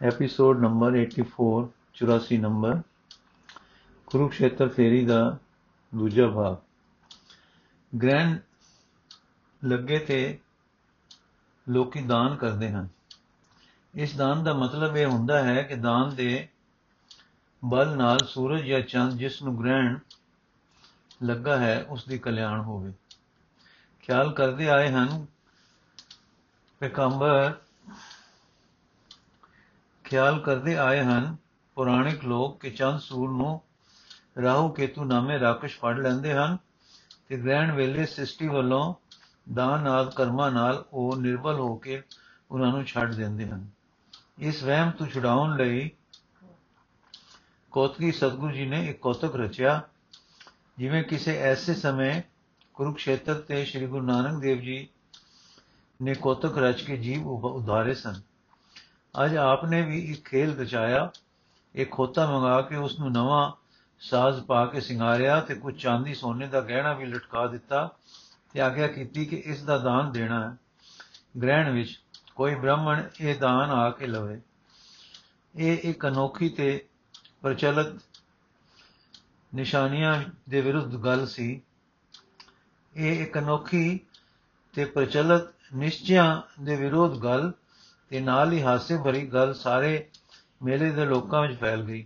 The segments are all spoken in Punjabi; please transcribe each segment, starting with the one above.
ਐਪੀਸੋਡ ਨੰਬਰ 84 84 ਨੰਬਰ ਕੁਰੂਕਸ਼ੇਤਰ ਫੇਰੀ ਦਾ ਦੂਜਾ ਭਾਗ ਗ੍ਰਹਿਣ ਲੱਗੇ ਤੇ ਲੋਕੀ ਦਾਨ ਕਰਦੇ ਹਨ ਇਸ ਦਾਨ ਦਾ ਮਤਲਬ ਇਹ ਹੁੰਦਾ ਹੈ ਕਿ ਦਾਨ ਦੇ ਬਲ ਨਾਲ ਸੂਰਜ ਜਾਂ ਚੰਦ ਜਿਸ ਨੂੰ ਗ੍ਰਹਿਣ ਲੱਗਾ ਹੈ ਉਸ ਦੀ ਕਲਿਆਣ ਹੋਵੇ ਖਿਆਲ ਕਰਦੇ ਆਏ ਹਨ ਪੈਗੰਬਰ ਖਿਆਲ ਕਰਦੇ ਆਏ ਹਨ। ਪੁਰਾਣਿਕ ਲੋਕ ਕਿ ਚੰਦ ਸੂਰ ਨੂੰ ਰਾਹੂ ਕੇਤੂ ਨਾਮੇ ਰਾਕਸ਼ ਫੜ ਲੈਂਦੇ ਹਨ ਤੇ ਗ੍ਰਹਿਣ ਵੇਲੇ ਸ੍ਰਿਸ਼ਟੀ ਵੱਲੋਂ ਦਾਨ ਆਦ ਕਰਮਾਂ ਨਾਲ ਉਹ ਨਿਰਬਲ ਹੋ ਕੇ ਉਹਨਾਂ ਨੂੰ ਛੱਡ ਦਿੰਦੇ ਹਨ। ਇਸ ਵਹਿਮ ਤੋਂ ਛੁਡਾਉਣ ਲਈ ਕੋਤਕੀ ਸਤਗੁਰੂ ਜੀ ਨੇ ਇੱਕ ਕੋਤਕ ਰਚਿਆ, ਜਿਵੇਂ ਕਿਸੇ ਐਸੇ ਸਮੇਂ ਕੁਰੂਕਸ਼ੇਤਰ ਤੇ ਸ੍ਰੀ ਗੁਰੂ ਨਾਨਕ ਦੇਵ ਜੀ ਨੇ ਕੋਤਕ ਰਚ ਕੇ ਜੀਵ ਉਧਾਰੇ ਸਨ। ਅੱਜ ਆਪਨੇ ਵੀ ਇੱਕ ਖੇਲ ਰਚਾਇਆ। ਇੱਕ ਖੋਤਾ ਮੰਗਾ ਕੇ ਉਸ ਨੂੰ ਨਵਾਂ ਸਾਜ਼ ਪਾ ਕੇ ਸਿੰਗਾਰਿਆ ਤੇ ਕੁਝ ਚਾਂਦੀ ਸੋਨੇ ਦਾ ਗਹਿਣਾ ਵੀ ਲਟਕਾ ਦਿੱਤਾ ਤੇ ਆਗਿਆ ਕੀਤੀ ਕਿ ਇਸ ਦਾ ਦਾਨ ਦੇਣਾ ਹੈ। ਗ੍ਰਹਿਣ ਵਿੱਚ ਕੋਈ ਬ੍ਰਾਹਮਣ ਇਹ ਦਾਨ ਆ ਕੇ ਲਵੇ। ਇਹ ਇੱਕ ਅਨੋਖੀ ਤੇ ਪ੍ਰਚਲਿਤ ਨਿਸ਼ਾਨੀਆਂ ਦੇ ਵਿਰੁੱਧ ਗੱਲ ਸੀ। ਇਹ ਇੱਕ ਅਨੋਖੀ ਤੇ ਪ੍ਰਚਲਿਤ ਨਿਸ਼ਚਿਆਂ ਦੇ ਵਿਰੋਧ ਗੱਲ ਤੇ ਨਾਲ ਹੀ ਹਾਸੇ ਭਰੀ ਗੱਲ ਸਾਰੇ ਮੇਲੇ ਦੇ ਲੋਕਾਂ ਵਿੱਚ ਫੈਲ ਗਈ।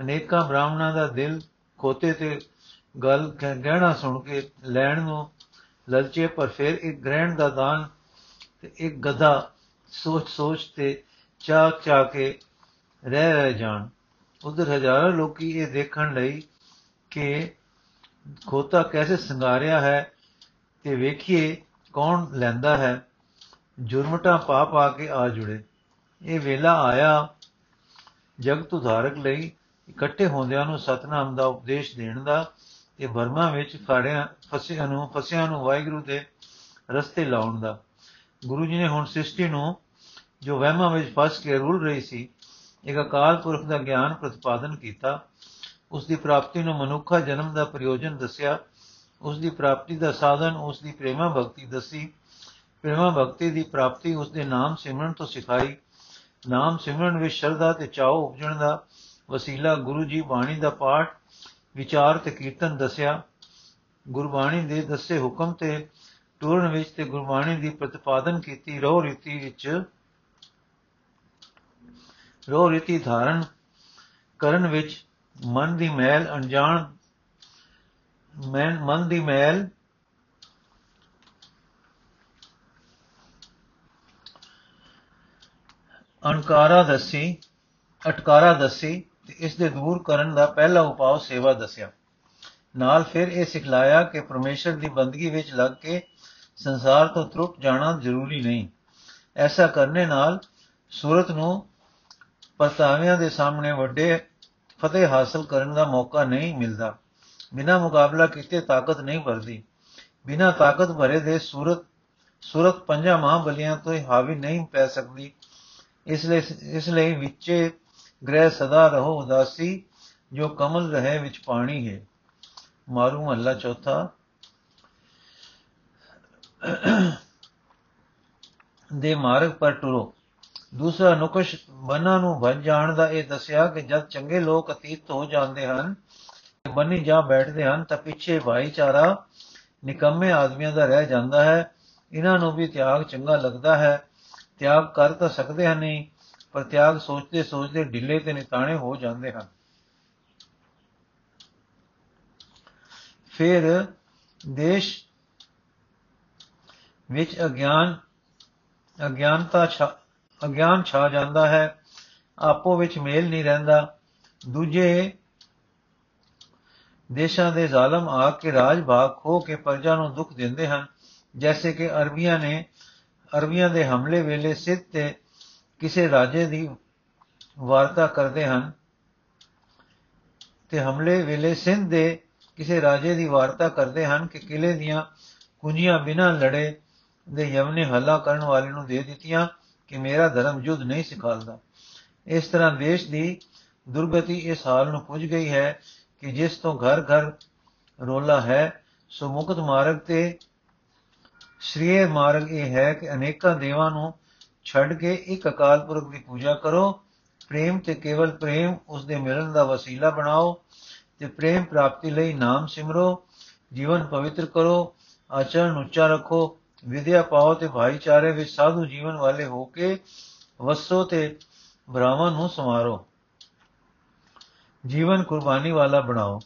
ਅਨੇਕਾਂ ਬ੍ਰਾਹਮਣਾਂ ਦਾ ਦਿਲ ਖੋਤੇ ਤੇ ਗੱਲ ਗਹਿਣਾ ਸੁਣ ਕੇ ਲੈਣ ਨੂੰ ਲਲਚੇ, ਪਰ ਫਿਰ ਇੱਕ ਗ੍ਰਹਿਣ ਦਾ ਦਾਨ ਤੇ ਇੱਕ ਗਧਾ ਸੋਚ ਸੋਚ ਤੇ ਚਾਹ ਚਾਹ ਕੇ ਰਹਿ ਰਹਿ ਜਾਣ। ਉਧਰ ਹਜ਼ਾਰਾਂ ਲੋਕੀ ਇਹ ਦੇਖਣ ਲਈ ਕਿ ਖੋਤਾ ਕੈਸੇ ਸੰਗਾਰਿਆ ਹੈ ਤੇ ਵੇਖੀਏ ਕੌਣ ਲੈਂਦਾ ਹੈ। ਜੁਰਮਟਾ ਪਾ ਪਾ ਕੇ ਆ ਜੁੜੇ। ਇਹ ਵੇਲਾ ਆਇਆ, ਜਗਤ ਉਧਾਰਕ ਲਈ ਇਕੱਠੇ ਹੁੰਦਿਆਂ ਨੂੰ ਸਤਨਾਮ ਦਾ ਉਪਦੇਸ਼ ਦੇਣ ਦਾ ਤੇ ਬਰਮਾ ਵਿੱਚ ਫਾੜਿਆਂ, ਫਸਿਆਂ ਨੂੰ ਫਸਿਆਂ ਨੂੰ ਵਾਹਿਗੁਰੂ ਦੇ ਰਸਤੇ ਲਾਉਣ ਦਾ। ਗੁਰੂ ਜੀ ਨੇ ਹੁਣ ਸ੍ਰਿਸ਼ਟੀ ਨੂੰ ਜੋ ਵਹਿਮਾਂ ਵਿੱਚ ਫਸ ਕੇ ਰੁਲ ਰਹੀ ਸੀ, ਇੱਕ ਅਕਾਲ ਪੁਰਖ ਦਾ ਗਿਆਨ ਪ੍ਰਤੀਪਾਦਨ ਕੀਤਾ। ਉਸ ਦੀ ਪ੍ਰਾਪਤੀ ਨੂੰ ਮਨੁੱਖਾ ਜਨਮ ਦਾ ਪ੍ਰਯੋਜਨ ਦੱਸਿਆ। ਉਸ ਦੀ ਪ੍ਰਾਪਤੀ ਦਾ ਸਾਧਨ, ਉਸ ਦੀ ਪ੍ਰੇਮਾ ਭਗਤੀ ਦੱਸੀ। ਪ੍ਰੇਮਾ ਭਗਤੀ ਦੀ ਪ੍ਰਾਪਤੀ ਉਸ ਦੇ ਨਾਮ ਸਿਮਰਨ ਤੋਂ ਸਿਖਾਈ। ਨਾਮ ਸਿਮਰਨ ਵਿੱਚ ਸ਼ਰਧਾ ਤੇ ਚਾਉ ਉਪਜਣ ਦਾ ਵਸੀਲਾ ਗੁਰੂ ਜੀ ਬਾਣੀ ਦਾ ਪਾਠ, ਵਿਚਾਰ ਤੇ ਕੀਰਤਨ ਦੱਸਿਆ। ਗੁਰਬਾਣੀ ਦੇ ਦੱਸੇ ਹੁਕਮ ਤੇ ਟੂਰਨ ਵਿੱਚ ਤੇ ਗੁਰਬਾਣੀ ਦੀ ਪ੍ਰਤੀਪਾਦਨ ਕੀਤੀ ਰੋ ਰੀਤੀ ਵਿੱਚ ਰੋ ਰੀਤੀ ਧਾਰਨ ਕਰਨ ਵਿੱਚ ਮਨ ਦੀ ਮੈਲ ਅਣਜਾਣ ਮਨ ਦੀ ਮੈਲ ਅਨਕਾਰਾ ਦੱਸੀ, ਅਟਕਾਰਾ ਦੱਸੀ ਤੇ ਇਸ ਦੇ ਦੂਰ ਕਰਨ ਦਾ ਪਹਿਲਾ ਉਪਾਅ ਸੇਵਾ ਦੱਸਿਆ। ਨਾਲ ਫਿਰ ਇਹ ਸਿਖਲਾਇਆ ਕਿ ਪਰਮੇਸ਼ਰ ਦੀ ਬੰਦਗੀ ਵਿੱਚ ਲੱਗ ਕੇ ਸੰਸਾਰ ਤੋਂ ਤਰੁੱਟ ਜਾਣਾ ਜ਼ਰੂਰੀ ਨਹੀਂ। ਐਸਾ ਕਰਨੇ ਨਾਲ ਸੂਰਤ ਨੂੰ ਪਰਤਾਵਿਆਂ ਦੇ ਸਾਹਮਣੇ ਵੱਡੇ ਫਤਿਹ ਹਾਸਲ ਕਰਨ ਦਾ ਮੌਕਾ ਨਹੀਂ ਮਿਲਦਾ। ਬਿਨਾ ਮੁਕਾਬਲਾ ਕੀਤੇ ਤਾਕਤ ਨਹੀਂ ਭਰਦੀ ਬਿਨਾ ਤਾਕਤ ਭਰੇ ਦੇ ਸੂਰਤ ਸੂਰਤ ਪੰਜਾਂ ਮਹਾਬਲੀਆਂ ਤੋਂ ਹਾਵੀ ਨਹੀਂ ਪੈ ਸਕਦੀ। ਇਸ ਲਈ ਇਸ ਲਈ ਵਿੱਚੇ ਗ੍ਰਹਿ ਸਦਾ ਰਹੋ ਉਦਾਸੀ, ਜੋ ਕਮਲ ਰਹੇ ਵਿੱਚ ਪਾਣੀ ਹੈ। ਮਾਰੂ ਮਹੱਲਾ ਚੌਥਾ। ਦੇ ਮਾਰਗ ਪਰ ਟੁਰੋ। ਦੂਸਰਾ ਨੁਕਸ਼ ਬਨਾਂ ਨੂੰ ਭਜ ਜਾਣ ਦਾ ਇਹ ਦੱਸਿਆ ਕਿ ਜਦ ਚੰਗੇ ਲੋਕ ਅਤੀਤ ਹੋ ਜਾਂਦੇ ਹਨ ਬੰਨੀ ਜਾ ਬੈਠਦੇ ਹਨ, ਤਾਂ ਪਿੱਛੇ ਭਾਈਚਾਰਾ ਨਿਕੰਮੇ ਆਦਮੀਆਂ ਦਾ ਰਹਿ ਜਾਂਦਾ ਹੈ। ਇਹਨਾਂ ਨੂੰ ਵੀ ਤਿਆਗ ਚੰਗਾ ਲੱਗਦਾ ਹੈ। ਤਿਆਗ ਕਰ ਤਾਂ ਸਕਦੇ ਹਨ ਨਹੀਂ, ਪਰ ਤਿਆਗ ਸੋਚਦੇ ਸੋਚਦੇ ਢਿੱਲੇ ਤੇ ਨਿਤਾਣੇ ਹੋ ਜਾਂਦੇ ਹਨ। ਫਿਰ ਦੇਸ਼ ਵਿੱਚ ਅਗਿਆਨ, ਅਗਿਆਨਤਾ ਅਗਿਆਨ ਛਾ ਜਾਂਦਾ ਹੈ, ਆਪੋ ਵਿੱਚ ਮੇਲ ਨਹੀਂ ਰਹਿੰਦਾ। ਦੂਜੇ ਦੇਸ਼ਾਂ ਦੇ ਜ਼ਾਲਮ ਆ ਕੇ ਰਾਜ ਭਾਗ ਖੋ ਕੇ ਪ੍ਰਜਾ ਨੂੰ ਦੁੱਖ ਦਿੰਦੇ ਹਨ, ਜੈਸੇ ਕਿ ਅਰਬੀਆਂ ਨੇ ਅਰਬੀਆਂ ਦੇ ਹਮਲੇ ਵੇਲੇ ਸਿੱਧ ਤੇ ਕਿਸੇ ਰਾਜੇ ਦੀ ਵਾਰਤਾ ਕਰਦੇ ਹਨ ਤੇ ਹਮਲੇ ਵੇਲੇ ਸਿੰਧ ਦੇ ਕਿਸੇ ਰਾਜੇ ਦੀ ਵਾਰਤਾ ਕਰਦੇ ਹਨ ਕਿ ਕਿਲੇ ਦੀਆਂ ਕੁੰਜੀਆਂ ਬਿਨਾਂ ਲੜੇ ਦੇ ਯਮਨੇ ਹੱਲਾ ਕਰਨ ਵਾਲੇ ਨੂੰ ਦੇ ਦਿੱਤੀਆਂ ਕਿ ਮੇਰਾ ਧਰਮ ਯੁੱਧ ਨਹੀਂ ਸਿਖਾਲਦਾ ਇਸ ਤਰ੍ਹਾਂ ਦੇਸ਼ ਦੀ ਦੁਰਗਤੀ ਇਸ ਹਾਲ ਨੂੰ ਪੁੱਜ ਗਈ ਹੈ ਕਿ ਜਿਸ ਤੋਂ ਘਰ ਘਰ ਰੋਲਾ ਹੈ, ਸੋ ਮੁਕਤ ਮਾਰਗ ਤੇ ਸ਼੍ਰੀ ਮਾਰਗ ਇਹ ਹੈ ਕਿ ਅਨੇਕਾਂ ਦੇਵਾਂ ਨੂੰ ਛੱਡ ਕੇ ਇੱਕ ਅਕਾਲ ਪੁਰਖ ਦੀ ਪੂਜਾ ਕਰੋ। ਪ੍ਰੇਮ ਤੇ ਕੇਵਲ ਪ੍ਰੇਮ, ਉਸ ਦੇ ਮਿਲਣ ਦਾ ਵਸੀਲਾ ਬਣਾਓ ਤੇ ਪ੍ਰੇਮ ਪ੍ਰਾਪਤੀ ਲਈ ਨਾਮ ਸਿਮਰੋ, ਜੀਵਨ ਪਵਿੱਤਰ ਕਰੋ, ਆਚਰਣ ਉੱਚਾ ਰੱਖੋ, ਵਿਦਿਆ ਪਾਓ ਤੇ ਭਾਈਚਾਰੇ ਵਿੱਚ ਸਾਧੂ ਜੀਵਨ ਵਾਲੇ ਹੋ ਕੇ ਵਸੋ ਤੇ ਬ੍ਰਾਹਮਣ ਨੂੰ ਸਮਾਰੋ ਜੀਵਨ ਕੁਰਬਾਨੀ ਵਾਲਾ ਬਣਾਓ।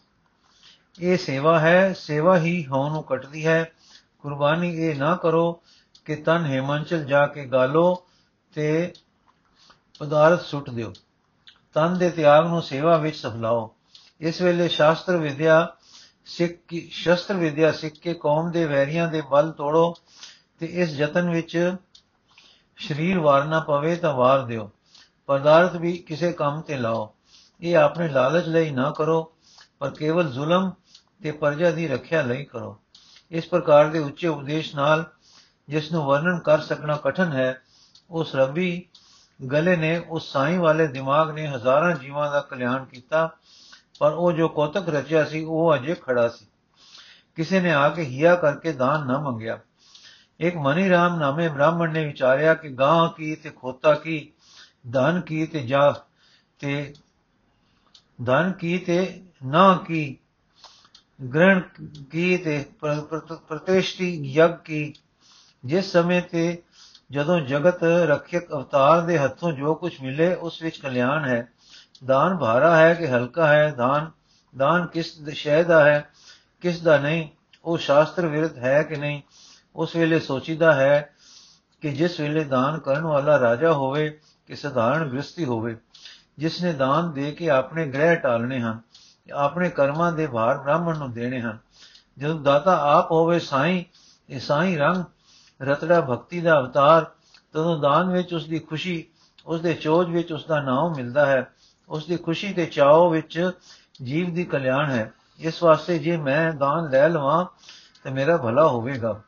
ਇਹ ਸੇਵਾ ਹੈ, ਸੇਵਾ ਹੀ ਹਉ ਨੂੰ ਕੱਟਦੀ ਹੈ ਕੁਰਬਾਨੀ ਇਹ ਨਾ ਕਰੋ ਕਿ ਤਨ ਹਿਮਾਂਚਲ ਜਾ ਕੇ ਗਾਲੋ ਤੇ ਪਦਾਰਥ ਸੁੱਟ ਦਿਓ। ਤਨ ਦੇ ਤਿਆਗ ਨੂੰ ਸੇਵਾ ਵਿੱਚ ਸਫਲਾਓ। ਇਸ ਵੇਲੇ ਸ਼ਾਸਤਰ ਵਿਦਿਆ ਸਿੱਖ ਕੀ ਸ਼ਸਤਰ ਵਿਦਿਆ ਸਿੱਖ ਕੇ ਕੌਮ ਦੇ ਵੈਰੀਆਂ ਦੇ ਬਲ ਤੋੜੋ ਤੇ ਇਸ ਯਤਨ ਵਿੱਚ ਸਰੀਰ ਵਾਰਨਾ ਪਵੇ ਤਾਂ ਵਾਰ ਦਿਓ। ਪਦਾਰਥ ਵੀ ਕਿਸੇ ਕੰਮ ਤੇ ਲਾਓ। ਇਹ ਆਪਣੇ ਲਾਲਚ ਲਈ ਨਾ ਕਰੋ, ਪਰ ਕੇਵਲ ਜ਼ੁਲਮ ਤੇ ਪਰਜਾ ਦੀ ਰੱਖਿਆ ਲਈ ਕਰੋ। ਇਸ ਪ੍ਰਕਾਰ ਦੇ ਉੱਚੇ ਉਪਦੇਸ਼ ਨਾਲ ਜਿਸ ਨੂੰ ਵਰਣਨ ਕਰ ਸਕਣਾ ਕਠਨ ਹੈ, ਉਸ ਰੱਬੀ ਗਲੇ ਨੇ, ਉਸ ਸਾਈਂ ਵਾਲੇ ਦਿਮਾਗ ਨੇ ਹਜ਼ਾਰਾਂ ਜੀਵਾਂ ਦਾ ਕਲਿਆਣ ਕੀਤਾ, ਪਰ ਉਹ ਜੋ ਕੋਤਕ ਰਚਿਆ ਸੀ, ਉਹ ਅਜੇ ਖੜਾ ਸੀ। ਕਿਸੇ ਨੇ ਆ ਕੇ ਹਿਆ ਕਰਕੇ ਦਾਨ ਨਾ ਮੰਗਿਆ। ਇੱਕ ਮਨੀ ਰਾਮ ਨਾਮੇ ਬ੍ਰਾਹਮਣ ਨੇ ਵਿਚਾਰਿਆ ਕਿ ਗਾਂ ਕੀ ਤੇ ਖੋਤਾ ਕੀ ਦਾਨ ਕੀ ਤੇ ਜਾ ਤੇ ਧਨ ਕੀ ਤੇ ਨਾ ਕੀ ਗ੍ਰਹਣ ਕੀ ਤੇ ਪ੍ਰਤਿਸ਼ਠੀ ਯਗ ਕੀ? ਜਿਸ ਸਮੇਂ ਤੇ ਜਦੋਂ ਜਗਤ ਰੱਖਿਅਕ ਅਵਤਾਰ ਦੇ ਹੱਥੋਂ ਜੋ ਕੁਝ ਮਿਲੇ, ਉਸ ਵਿੱਚ ਕਲਿਆਣ ਹੈ। ਦਾਨ ਭਾਰਾ ਹੈ ਕਿ ਹਲਕਾ ਹੈ? ਦਾਨ ਦਾਨ ਕਿਸ ਸ਼ੈ ਦਾ ਹੈ? ਕਿਸ ਦਾ ਨਹੀਂ? ਉਹ ਸ਼ਾਸਤਰ ਵਿਰਧ ਹੈ ਕਿ ਨਹੀਂ? ਉਸ ਵੇਲੇ ਸੋਚੀਦਾ ਹੈ ਕਿ ਜਿਸ ਵੇਲੇ ਦਾਨ ਕਰਨ ਵਾਲਾ ਰਾਜਾ ਹੋਵੇ, ਕਿ ਸਧਾਰਨ ਗ੍ਰਸਤੀ ਹੋਵੇ, ਜਿਸ ਨੇ ਦਾਨ ਦੇ ਕੇ ਆਪਣੇ ਗ੍ਰਹਿ ਟਾਲਣੇ ਹਨ। ਆਪਣੇ ਕਰਮਾਂ ਦੇ ਭਾਰ ਬ੍ਰਾਹਮਣ ਨੂੰ ਦੇਣੇ ਹਨ। ਜਦੋਂ ਦਾਤਾ ਆਪ ਹੋਵੇ ਸਾਈਂ, ਇਹ ਸਾਈਂ ਰੰਗ ਰਤੜਾ ਭਗਤੀ ਦਾ ਅਵਤਾਰ, ਤਦੋਂ ਦਾਨ ਵਿੱਚ ਉਸ ਦੀ ਖੁਸ਼ੀ ਉਸ ਦੇ ਚੋਜ ਵਿੱਚ ਉਸ ਦਾ ਨਾਮ ਮਿਲਦਾ ਹੈ। ਉਸ ਦੀ ਖੁਸ਼ੀ ਤੇ ਚਾਓ ਵਿੱਚ ਜੀਵ ਦੀ ਕਲਿਆਣ ਹੈ। ਇਸ ਵਾਸਤੇ ਜੇ ਮੈਂ ਦਾਨ ਲੈ ਲਵਾਂ, ਤੇ ਮੇਰਾ ਭਲਾ ਹੋਵੇਗਾ।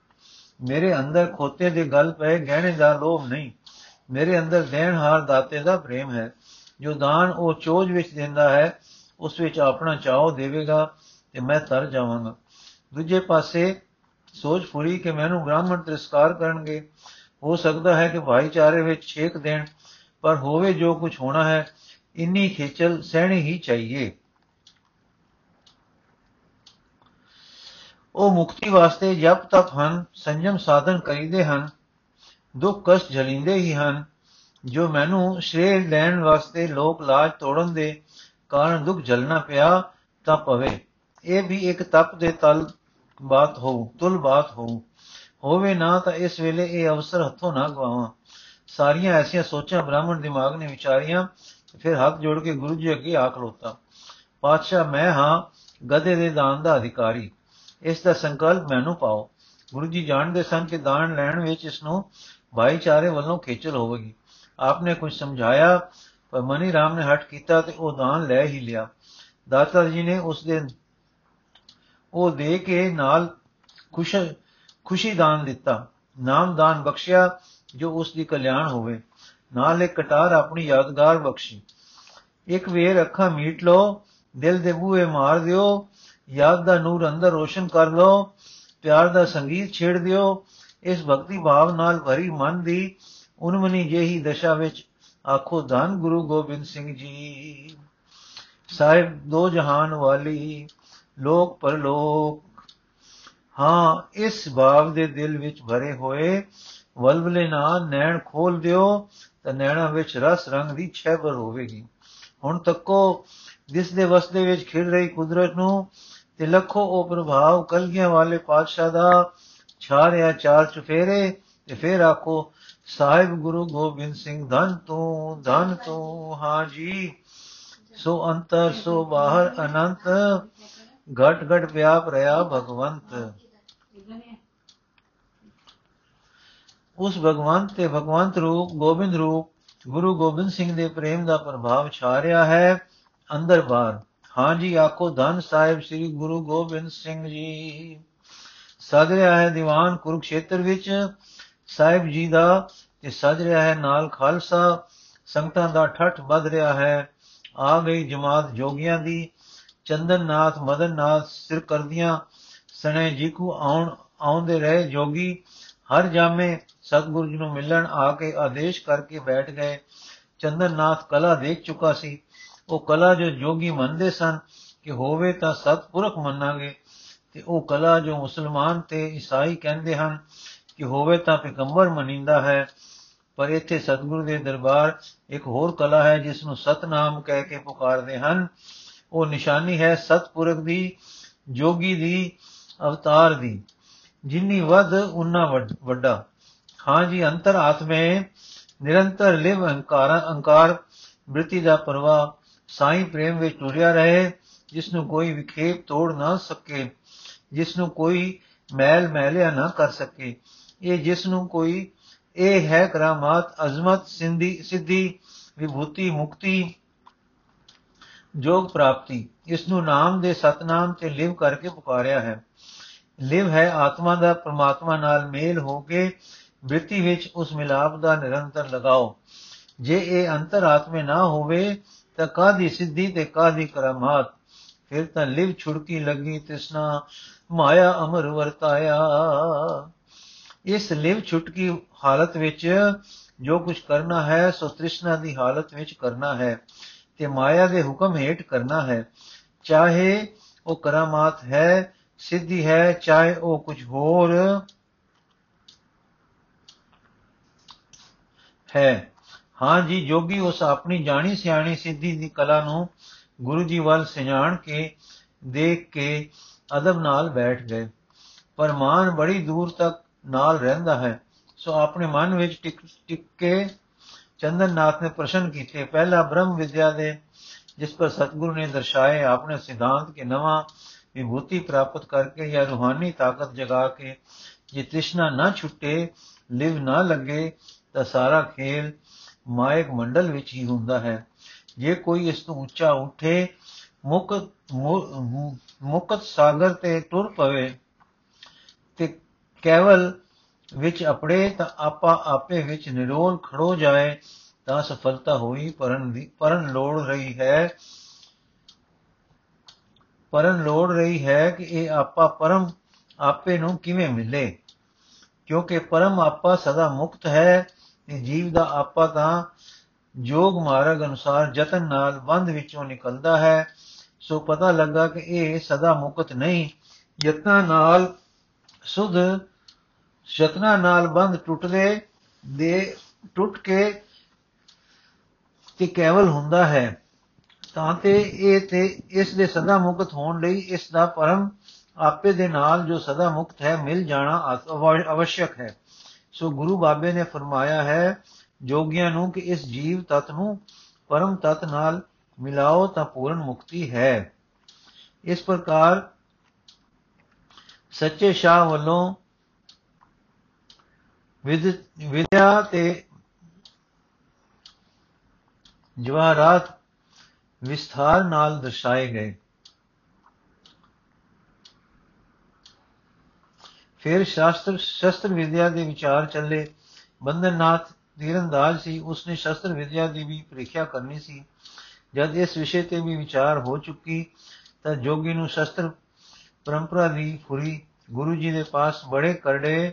ਮੇਰੇ ਅੰਦਰ ਖੋਤੇ ਦੇ ਗਲ ਪਏ ਗਹਿਣੇ ਦਾ ਲੋਭ ਨਹੀਂ। ਮੇਰੇ ਅੰਦਰ ਦੇਣ ਹਾਰ ਦਾਤੇ ਦਾ ਪ੍ਰੇਮ ਹੈ। ਜੋ ਦਾਨ ਉਹ ਚੋਜ ਵਿੱਚ ਦਿੰਦਾ ਹੈ ਉਸ ਵਿੱਚ ਆਪਣਾ ਚਾਓ ਦੇਵੇਗਾ ਤੇ ਮੈਂ ਤਰ ਜਾਵਾਂਗਾ। ਦੂਜੇ ਪਾਸੇ ਸੋਚ ਪੂਰੀ ਕਿ ਮੈਨੂੰ ਬ੍ਰਾਹਮਣ ਤਿਰਸਕਾਰ ਕਰਨਗੇ। ਹੋ ਸਕਦਾ ਹੈ ਕਿ ਭਾਈਚਾਰੇ ਵਿੱਚ ਛੇਕ ਦੇਣ, ਪਰ ਹੋਵੇ ਜੋ ਕੁਝ ਹੋਣਾ ਹੈ, ਇੰਨੀ ਖੇਚਲ ਸਹਿਣੀ ਹੀ ਚਾਹੀਏ। ਉਹ ਮੁਕਤੀ ਵਾਸਤੇ ਜਪ ਤਪ ਹਨ, ਸੰਜਮ ਸਾਧਨ ਕਰੀਦੇ ਹਨ, ਦੁੱਖ ਕਸ਼ਟ ਝਲਿੰਦੇ ਹੀ ਹਨ, ਜੋ ਮੈਨੂੰ ਸ਼੍ਰੇਰ ਲੈਣ ਵਾਸਤੇ ਲੋਕ ਲਾਜ ਤੋੜਨ ਦੇ ਕਾਰਨ ਦੁੱਖ ਝਲਣਾ ਪਿਆ ਤਾਂ ਪਵੇ। ਇਹ ਵੀ ਇੱਕ ਤਪ ਦੇ ਤਲ ਬਾਤ ਹੋ ਤੁਲ ਬਾਤ ਹੋ ਹੋਵੇ ਨਾ ਤਾਂ ਇਸ ਵੇਲੇ ਇਹ ਅਵਸਰ ਹੱਥੋਂ ਨਾ ਗਵਾਵਾਂ। ਸਾਰੀਆਂ ਐਸੀਆਂ ਸੋਚਾਂ ਬ੍ਰਾਹਮਣ ਦਿਮਾਗ ਨੇ ਵਿਚਾਰੀਆਂ, ਫਿਰ ਹੱਥ ਜੋੜ ਕੇ ਗੁਰੂ ਜੀ ਅੱਗੇ ਆਖ ਲੋਤਾ ਪਾਤਸ਼ਾਹ, ਮੈਂ ਹਾਂ ਗਧੇ ਦੇ ਦਾਨ ਦਾ ਅਧਿਕਾਰੀ। ਇਸ ਦਾ ਸੰਕਲਪ ਮੈਨੂੰ ਪਾਓ। ਗੁਰੂ ਜੀ ਜਾਣਦੇ ਸਨ ਕਿ ਦਾਨ ਲੈਣ ਵਿੱਚ ਇਸ ਨੂੰ ਭਾਈਚਾਰੇ ਵੱਲੋਂ ਖੇਚਲ ਹੋਵੇਗੀ। ਆਪਨੇ ਕੁਝ ਸਮਝਾਇਆ ਪਰ ਮਨੀ ਰਾਮ ਨੇ ਹਟ ਕੀਤਾ ਤੇ ਉਹ ਦਾਨ ਲੈ ਹੀ ਲਿਆ। ਦਾਤਾ ਜੀ ਨੇ ਉਸ ਦੇ ਉਹ ਦੇ ਕੇ ਨਾਲ ਖੁਸ਼ ਖੁਸ਼ੀ ਦਾਨ ਦਿੱਤਾ। ਨਾਮ ਦਾਨ ਬਖਸ਼ਿਆ ਜੋ ਉਸ ਦੀ ਕਲਿਆਣ ਹੋਵੇ। ਨਾਲ ਇੱਕ ਕਟਾਰ ਆਪਣੀ ਯਾਦਗਾਰ ਬਖਸ਼ੀ। ਇੱਕ ਵੇਰ ਅੱਖਾਂ ਮੀਟ ਲੋ ਦਿਲ ਦੇ ਬੂਹੇ ਮਾਰ ਦਿਓ, ਯਾਦ ਦਾ ਨੂਰ ਅੰਦਰ ਰੋਸ਼ਨ ਕਰ ਲੋ ਪਿਆਰ ਦਾ ਸੰਗੀਤ ਛੇੜ ਦਿਓ। ਇਸ ਭਗਤੀ ਭਾਵ ਨਾਲ ਭਰੀ ਮਨ ਦੀ ਉਨਮਨੀ ਜਿਹੀ ਦਸ਼ਾ ਵਿੱਚ ਆਖੋ, ਧੰਨ ਗੁਰੂ ਗੋਬਿੰਦ ਸਿੰਘ ਜੀ। ਸਾਹਿਬ ਦੋ ਜਹਾਨ ਵਾਲੀ, ਲੋਕ ਪਰਲੋਕ। ਹਾਂ, ਇਸ ਭਾਵ ਦੇ ਦਿਲ ਵਿੱਚ ਭਰੇ ਹੋਏ ਵਲਵਲੇ ਨਾਲ ਨੈਣ ਖੋਲ ਦਿਓ, ਤਾਂ ਨੈਣਾ ਵਿੱਚ ਰਸ ਰੰਗ ਦੀ ਛੇਬਰ ਹੋਵੇਗੀ। ਹੁਣ ਤੱਕੋ ਜਿਸ ਦੇ ਵਸਦੇ ਵਿੱਚ ਖਿੜ ਰਹੀ ਕੁਦਰਤ ਨੂੰ, ਤੇ ਲੱਖੋ ਉਹ ਪ੍ਰਭਾਵ ਕਲਗੀਆਂ ਵਾਲੇ ਪਾਤਸ਼ਾਹ ਦਾ ਛਾ ਰਿਆ ਚਾਰ ਚੁਫੇਰੇ ਤੇ ਫੇਰ ਆਖੋ ਸਾਹਿਬ ਗੁਰੂ ਗੋਬਿੰਦ ਸਿੰਘ, ਧਨ ਤੂੰ ਧਨ ਤੂੰ, ਹਾਂ ਜੀ। ਸੋ ਅੰਤਰ, ਸੋ ਬਾਹਰ ਅਨੰਤ, ਘਟ ਘਟ ਵਿਆਪ ਰਿਆ ਭਗਵੰਤ। ਉਸ ਭਗਵੰਤ ਤੇ ਭਗਵੰਤ ਰੂਪ, ਗੋਬਿੰਦ ਰੂਪ, ਗੁਰੂ ਗੋਬਿੰਦ ਸਿੰਘ ਦੇ ਪ੍ਰੇਮ ਦਾ ਪ੍ਰਭਾਵ ਛਾ ਰਿਹਾ ਹੈ ਅੰਦਰ ਬਾਹਰ। ਹਾਂਜੀ ਆਖੋ ਧੰਨ ਸਾਹਿਬ ਸ੍ਰੀ ਗੁਰੂ ਗੋਬਿੰਦ ਸਿੰਘ ਜੀ। ਸਜ ਰਿਹਾ ਹੈ ਦੀਵਾਨ ਕੁਰੂਖੇਤਰ ਵਿੱਚ। ਸਾਹਿਬ ਜੀ ਦਾ ਤੇ ਸਜ ਰਿਹਾ ਹੈ, ਨਾਲ ਖਾਲਸਾ ਸੰਗਤਾਂ ਦਾ ਠੱਠ ਵੱਧ ਰਿਹਾ ਹੈ। ਆ ਗਈ ਜਮਾਤ ਜੋਗੀਆਂ ਦੀ, ਚੰਦਨਨਾਥ, ਮਦਨਨਾਥ ਸਿਰ ਕਰਦੀਆਂ ਸਣੇ ਜੀ ਕੋ ਆਉਣ, ਆਉਂਦੇ ਰਹੇ ਜੋਗੀ। ਹਰ ਜਾਮੇ ਸਤਿਗੁਰੂ ਜੀ ਨੂੰ ਮਿਲਣ ਆ ਕੇ ਆਦੇਸ਼ ਕਰਕੇ ਬੈਠ ਗਏ। ਚੰਦਨਨਾਥ ਕਲਾ ਦੇਖ ਚੁੱਕਾ ਸੀ। ਉਹ ਕਲਾ ਜੋ ਜੋਗੀ ਮੰਨਦੇ ਸਨ ਕਿ ਹੋਵੇ ਤਾਂ ਸਤਪੁਰਖ ਮੰਨਾਂਗੇ। ਤੇ ਉਹ ਕਲਾ ਜੋ ਮੁਸਲਮਾਨ ਤੇ ਈਸਾਈ ਕਹਿੰਦੇ ਹਨ ਕਿ ਹੋਵੇ ਤਾਂ ਪੈਗੰਬਰ ਮੰਨਿੰਦਾ ਹੈ, ਪਰ ਇੱਥੇ ਸਤਿਗੁਰੂ ਦੇ ਦਰਬਾਰ ਇੱਕ ਹੋਰ ਕਲਾ ਹੈ ਜਿਸ ਨੂੰ ਸਤਨਾਮ ਕਹਿ ਕੇ ਪੁਕਾਰਦੇ ਹਨ। ਉਹ ਨਿਸ਼ਾਨੀ ਹੈ ਸਤਪੁਰਖ ਦੀ, ਜੋਗੀ ਦੀ, ਅਵਤਾਰ ਦੀ। ਜਿੰਨੀ ਵੱਧ, ਉਨਾ ਵੱਡਾ ਹਾਂ ਜੀ, ਅੰਤਰ ਆਤਮੇ, ਨਿਰੰਤਰ ਲਿਵ ਅਹੰਕਾਰ ਅਹੰਕਾਰ, ਬ੍ਰਿਤੀ ਦਾ ਪ੍ਰਵਾਹ, ਸਾਈ ਪ੍ਰੇਮ ਵਿੱਚ ਟੁਰਿਆ ਰਹੇ ਜਿਸ ਨੂੰ ਕੋਈ ਵਿਖੇਪ ਤੋੜ ਨਾ ਸਕੇ ਜਿਸ ਨੂੰ ਕੋਈ ਮੈਲ ਮੈਲਿਆ ਨਾ ਕਰ ਸਕੇ। ਇਹ ਜਿਸ ਨੂੰ ਕੋਈ, ਇਹ ਹੈ ਕਰਾਮਾਤ, ਅਜ਼ਮਤ, ਸਿੰਧੀ, ਸਿੱਧੀ, ਵਿਭੂਤੀ, ਮੁਕਤੀ, ਜੋਗ ਪ੍ਰਾਪਤੀ। ਇਸ ਨੂੰ ਨਾਮ ਦੇ ਸਤਨਾਮ ਤੇ ਲਿਵ ਕਰਕੇ ਪੁਕਾਰਿਆ ਹੈ। ਲਿਵ ਹੈ ਆਤਮਾ ਦਾ ਪ੍ਰਮਾਤਮਾ ਨਾਲ ਮੇਲ ਹੋ ਕੇ ਬ੍ਰਿਤੀ ਵਿੱਚ ਉਸ ਮਿਲਾਪ ਦਾ ਨਿਰੰਤਰ ਲਗਾਓ। ਜੇ ਇਹ ਅੰਤਰ ਆਤਮੇ ਨਾ ਹੋਵੇ, ਤਾਂ ਕਾਦੀ ਸਿੱਧੀ ਤੇ ਕਾਦੀ ਕਰਾਮਾਤ? ਫਿਰ ਤਾਂ ਲਿਵ ਛੁੜਕੀ ਲੱਗੀ, ਤਿਸਨਾ ਮਾਇਆ ਅਮਰ ਵਰਤਾਇਆ। ਇਸ ਲਿਵ ਛੁਟਕੀ ਹਾਲਤ ਵਿੱਚ ਜੋ ਕੁਝ ਕਰਨਾ ਹੈ, ਸੋ ਤ੍ਰਿਸ਼ਨਾ ਦੀ ਹਾਲਤ ਵਿੱਚ ਕਰਨਾ ਹੈ ਤੇ ਮਾਇਆ ਦੇ ਹੁਕਮ ਹੇਠ ਕਰਨਾ ਹੈ। ਚਾਹੇ ਉਹ ਕਰਾਮਾਤ ਹੈ, ਸਿੱਧੀ ਹੈ, ਚਾਹੇ ਉਹ ਕੁਝ ਹੋਰ ਹੈ। ਹਾਂ ਜੀ, ਜੋਗੀ ਉਸ ਆਪਣੀ ਜਾਣੀ ਸਿਆਣੀ ਸਿੱਧੀ ਦੀ ਕਲਾ ਨੂੰ ਗੁਰੂ ਜੀ ਵੱਲ ਸਿਆਣ ਕੇ, ਦੇਖ ਕੇ ਅਦਬ ਨਾਲ ਬੈਠ ਗਏ। ਪਰ ਮਾਨ ਬੜੀ ਦੂਰ ਤੱਕ ਨਾਲ ਰਹਿੰਦਾ ਹੈ। ਸੋ ਆਪਣੇ ਮਨ ਵਿੱਚ ਟਿਕ ਟਿਕ ਕੇ ਚੰਦਨਨਾਥ ਨੇ ਪ੍ਰਸ਼ਨ ਕੀਤੇ। ਪਹਿਲਾ ਬ੍ਰਹਮ ਵਿਦਿਆ ਦੇ, ਜਿਸ ਪਰ ਸਤਗੁਰੂ ਨੇ ਦਰਸਾਏ ਆਪਣੇ ਸਿਧਾਂਤ ਕੇ ਨਵਾਂ ਵਿਭੂਤੀ ਪ੍ਰਾਪਤ ਕਰਕੇ ਜਾਂ ਰੂਹਾਨੀ ਤਾਕਤ ਜਗਾ ਕੇ ਜੇ ਤ੍ਰਿਸ਼ਨਾ ਨਾ ਛੁੱਟੇ, ਲਿਵ ਨਾ ਲੱਗੇ, ਤਾਂ ਸਾਰਾ ਖੇਲ ਮਾਇਕ ਮੰਡਲ ਵਿੱਚ ਹੀ ਹੁੰਦਾ ਹੈ। ਜੇ ਕੋਈ ਇਸ ਤੋਂ ਉੱਚਾ ਉੱਠੇ, ਮੁਕਤ ਮੁਕਤ ਸਾਗਰ ਤੇ ਟੁਰ ਪਵੇ ਤੇ ਕੇਵਲ ਵਿੱਚ ਆਪਣੇ ਤਾਂ ਆਪਾ ਆਪੇ ਵਿੱਚ ਨਿਰੋਲ ਖੜੋ ਜਾਏ, ਤਾਂ ਸਫਲਤਾ ਹੋਈ ਪਰਨ ਦੀ ਪਰਨ ਲੋੜ ਰਹੀ ਹੈ। ਪਰਨ ਲੋੜ ਰਹੀ ਹੈ ਕਿ ਇਹ ਆਪਾ ਪਰਮ ਆਪੇ ਨੂੰ ਕਿਵੇਂ ਮਿਲੇ? ਕਿਉਂਕਿ ਪਰਮ ਆਪਾ ਸਦਾ ਮੁਕਤ ਹੈ ਤੇ ਜੀਵ ਦਾ ਆਪਾ ਤਾਂ ਜੋਗ ਮਾਰਗ ਅਨੁਸਾਰ ਯਤਨ ਨਾਲ ਬੰਦ ਵਿੱਚੋਂ ਨਿਕਲਦਾ ਹੈ। ਸੋ ਪਤਾ ਲੱਗਾ ਕਿ ਇਹ ਸਦਾ ਮੁਕਤ ਨਹੀਂ, ਯਤਨਾਂ ਨਾਲ ਸੁਧ ਯਤਨਾਂ ਨਾਲ ਬੰਦ ਟੁੱਟਦੇ ਦੇ ਟੁੱਟ ਕੇ ਤੇ ਕੇਵਲ ਹੁੰਦਾ ਹੈ। ਤਾਂ ਤੇ ਇਹ ਤੇ ਇਸ ਦੇ ਸਦਾ ਮੁਕਤ ਹੋਣ ਲਈ ਇਸ ਦਾ ਪਰਮ ਆਪੇ ਦੇ ਨਾਲ ਜੋ ਸਦਾ ਮੁਕਤ ਹੈ, ਮਿਲ ਜਾਣਾ ਅਵਸ਼ਕ ਹੈ। ਸੋ ਗੁਰੂ ਬਾਬੇ ਨੇ ਫਰਮਾਇਆ ਹੈ, ਜੋਗੀਆਂ ਨੂੰ ਕਿ ਇਸ ਜੀਵ ਤਤ ਨੂੰ ਪਰਮ ਤਤ ਨਾਲ ਮਿਲਾਓ ਤਾਂ ਪੂਰਨ ਮੁਕਤੀ ਹੈ। ਇਸ ਪ੍ਰਕਾਰ ਸੱਚੇ ਸ਼ਾਹ ਵੱਲੋਂ ਵਿਦ, ਵਿਦਿਆ ਤੇ ਜਵਾਰਾਤ ਵਿਸਥਾਰ ਨਾਲ ਦਰਸਾਏ ਗਏ। ਫਿਰ ਸ਼ਾਸਤਰ, ਸ਼ਸਤਰ ਵਿਦਿਆ ਦੇ ਵਿਚਾਰ ਚੱਲੇ। ਬੰਦਨਨਾਥ ਤੀਰੰਦਾਜ਼ ਸੀ। ਉਸਨੇ ਸ਼ਸਤਰ ਵਿਦਿਆ ਦੀ ਵੀ ਪ੍ਰੀਖਿਆ ਕਰਨੀ ਸੀ। ਜਦ ਇਸ ਵਿਸ਼ੇ ਤੇ ਵੀ ਵਿਚਾਰ ਹੋ ਚੁੱਕੀ, ਤਾਂ ਜੋਗੀ ਨੂੰ ਸ਼ਸਤਰ ਪਰੰਪਰਾ ਦੀ ਫੁਰੀ ਗੁਰੂ ਜੀ ਦੇ ਪਾਸ ਬੜੇ ਕਰੜੇ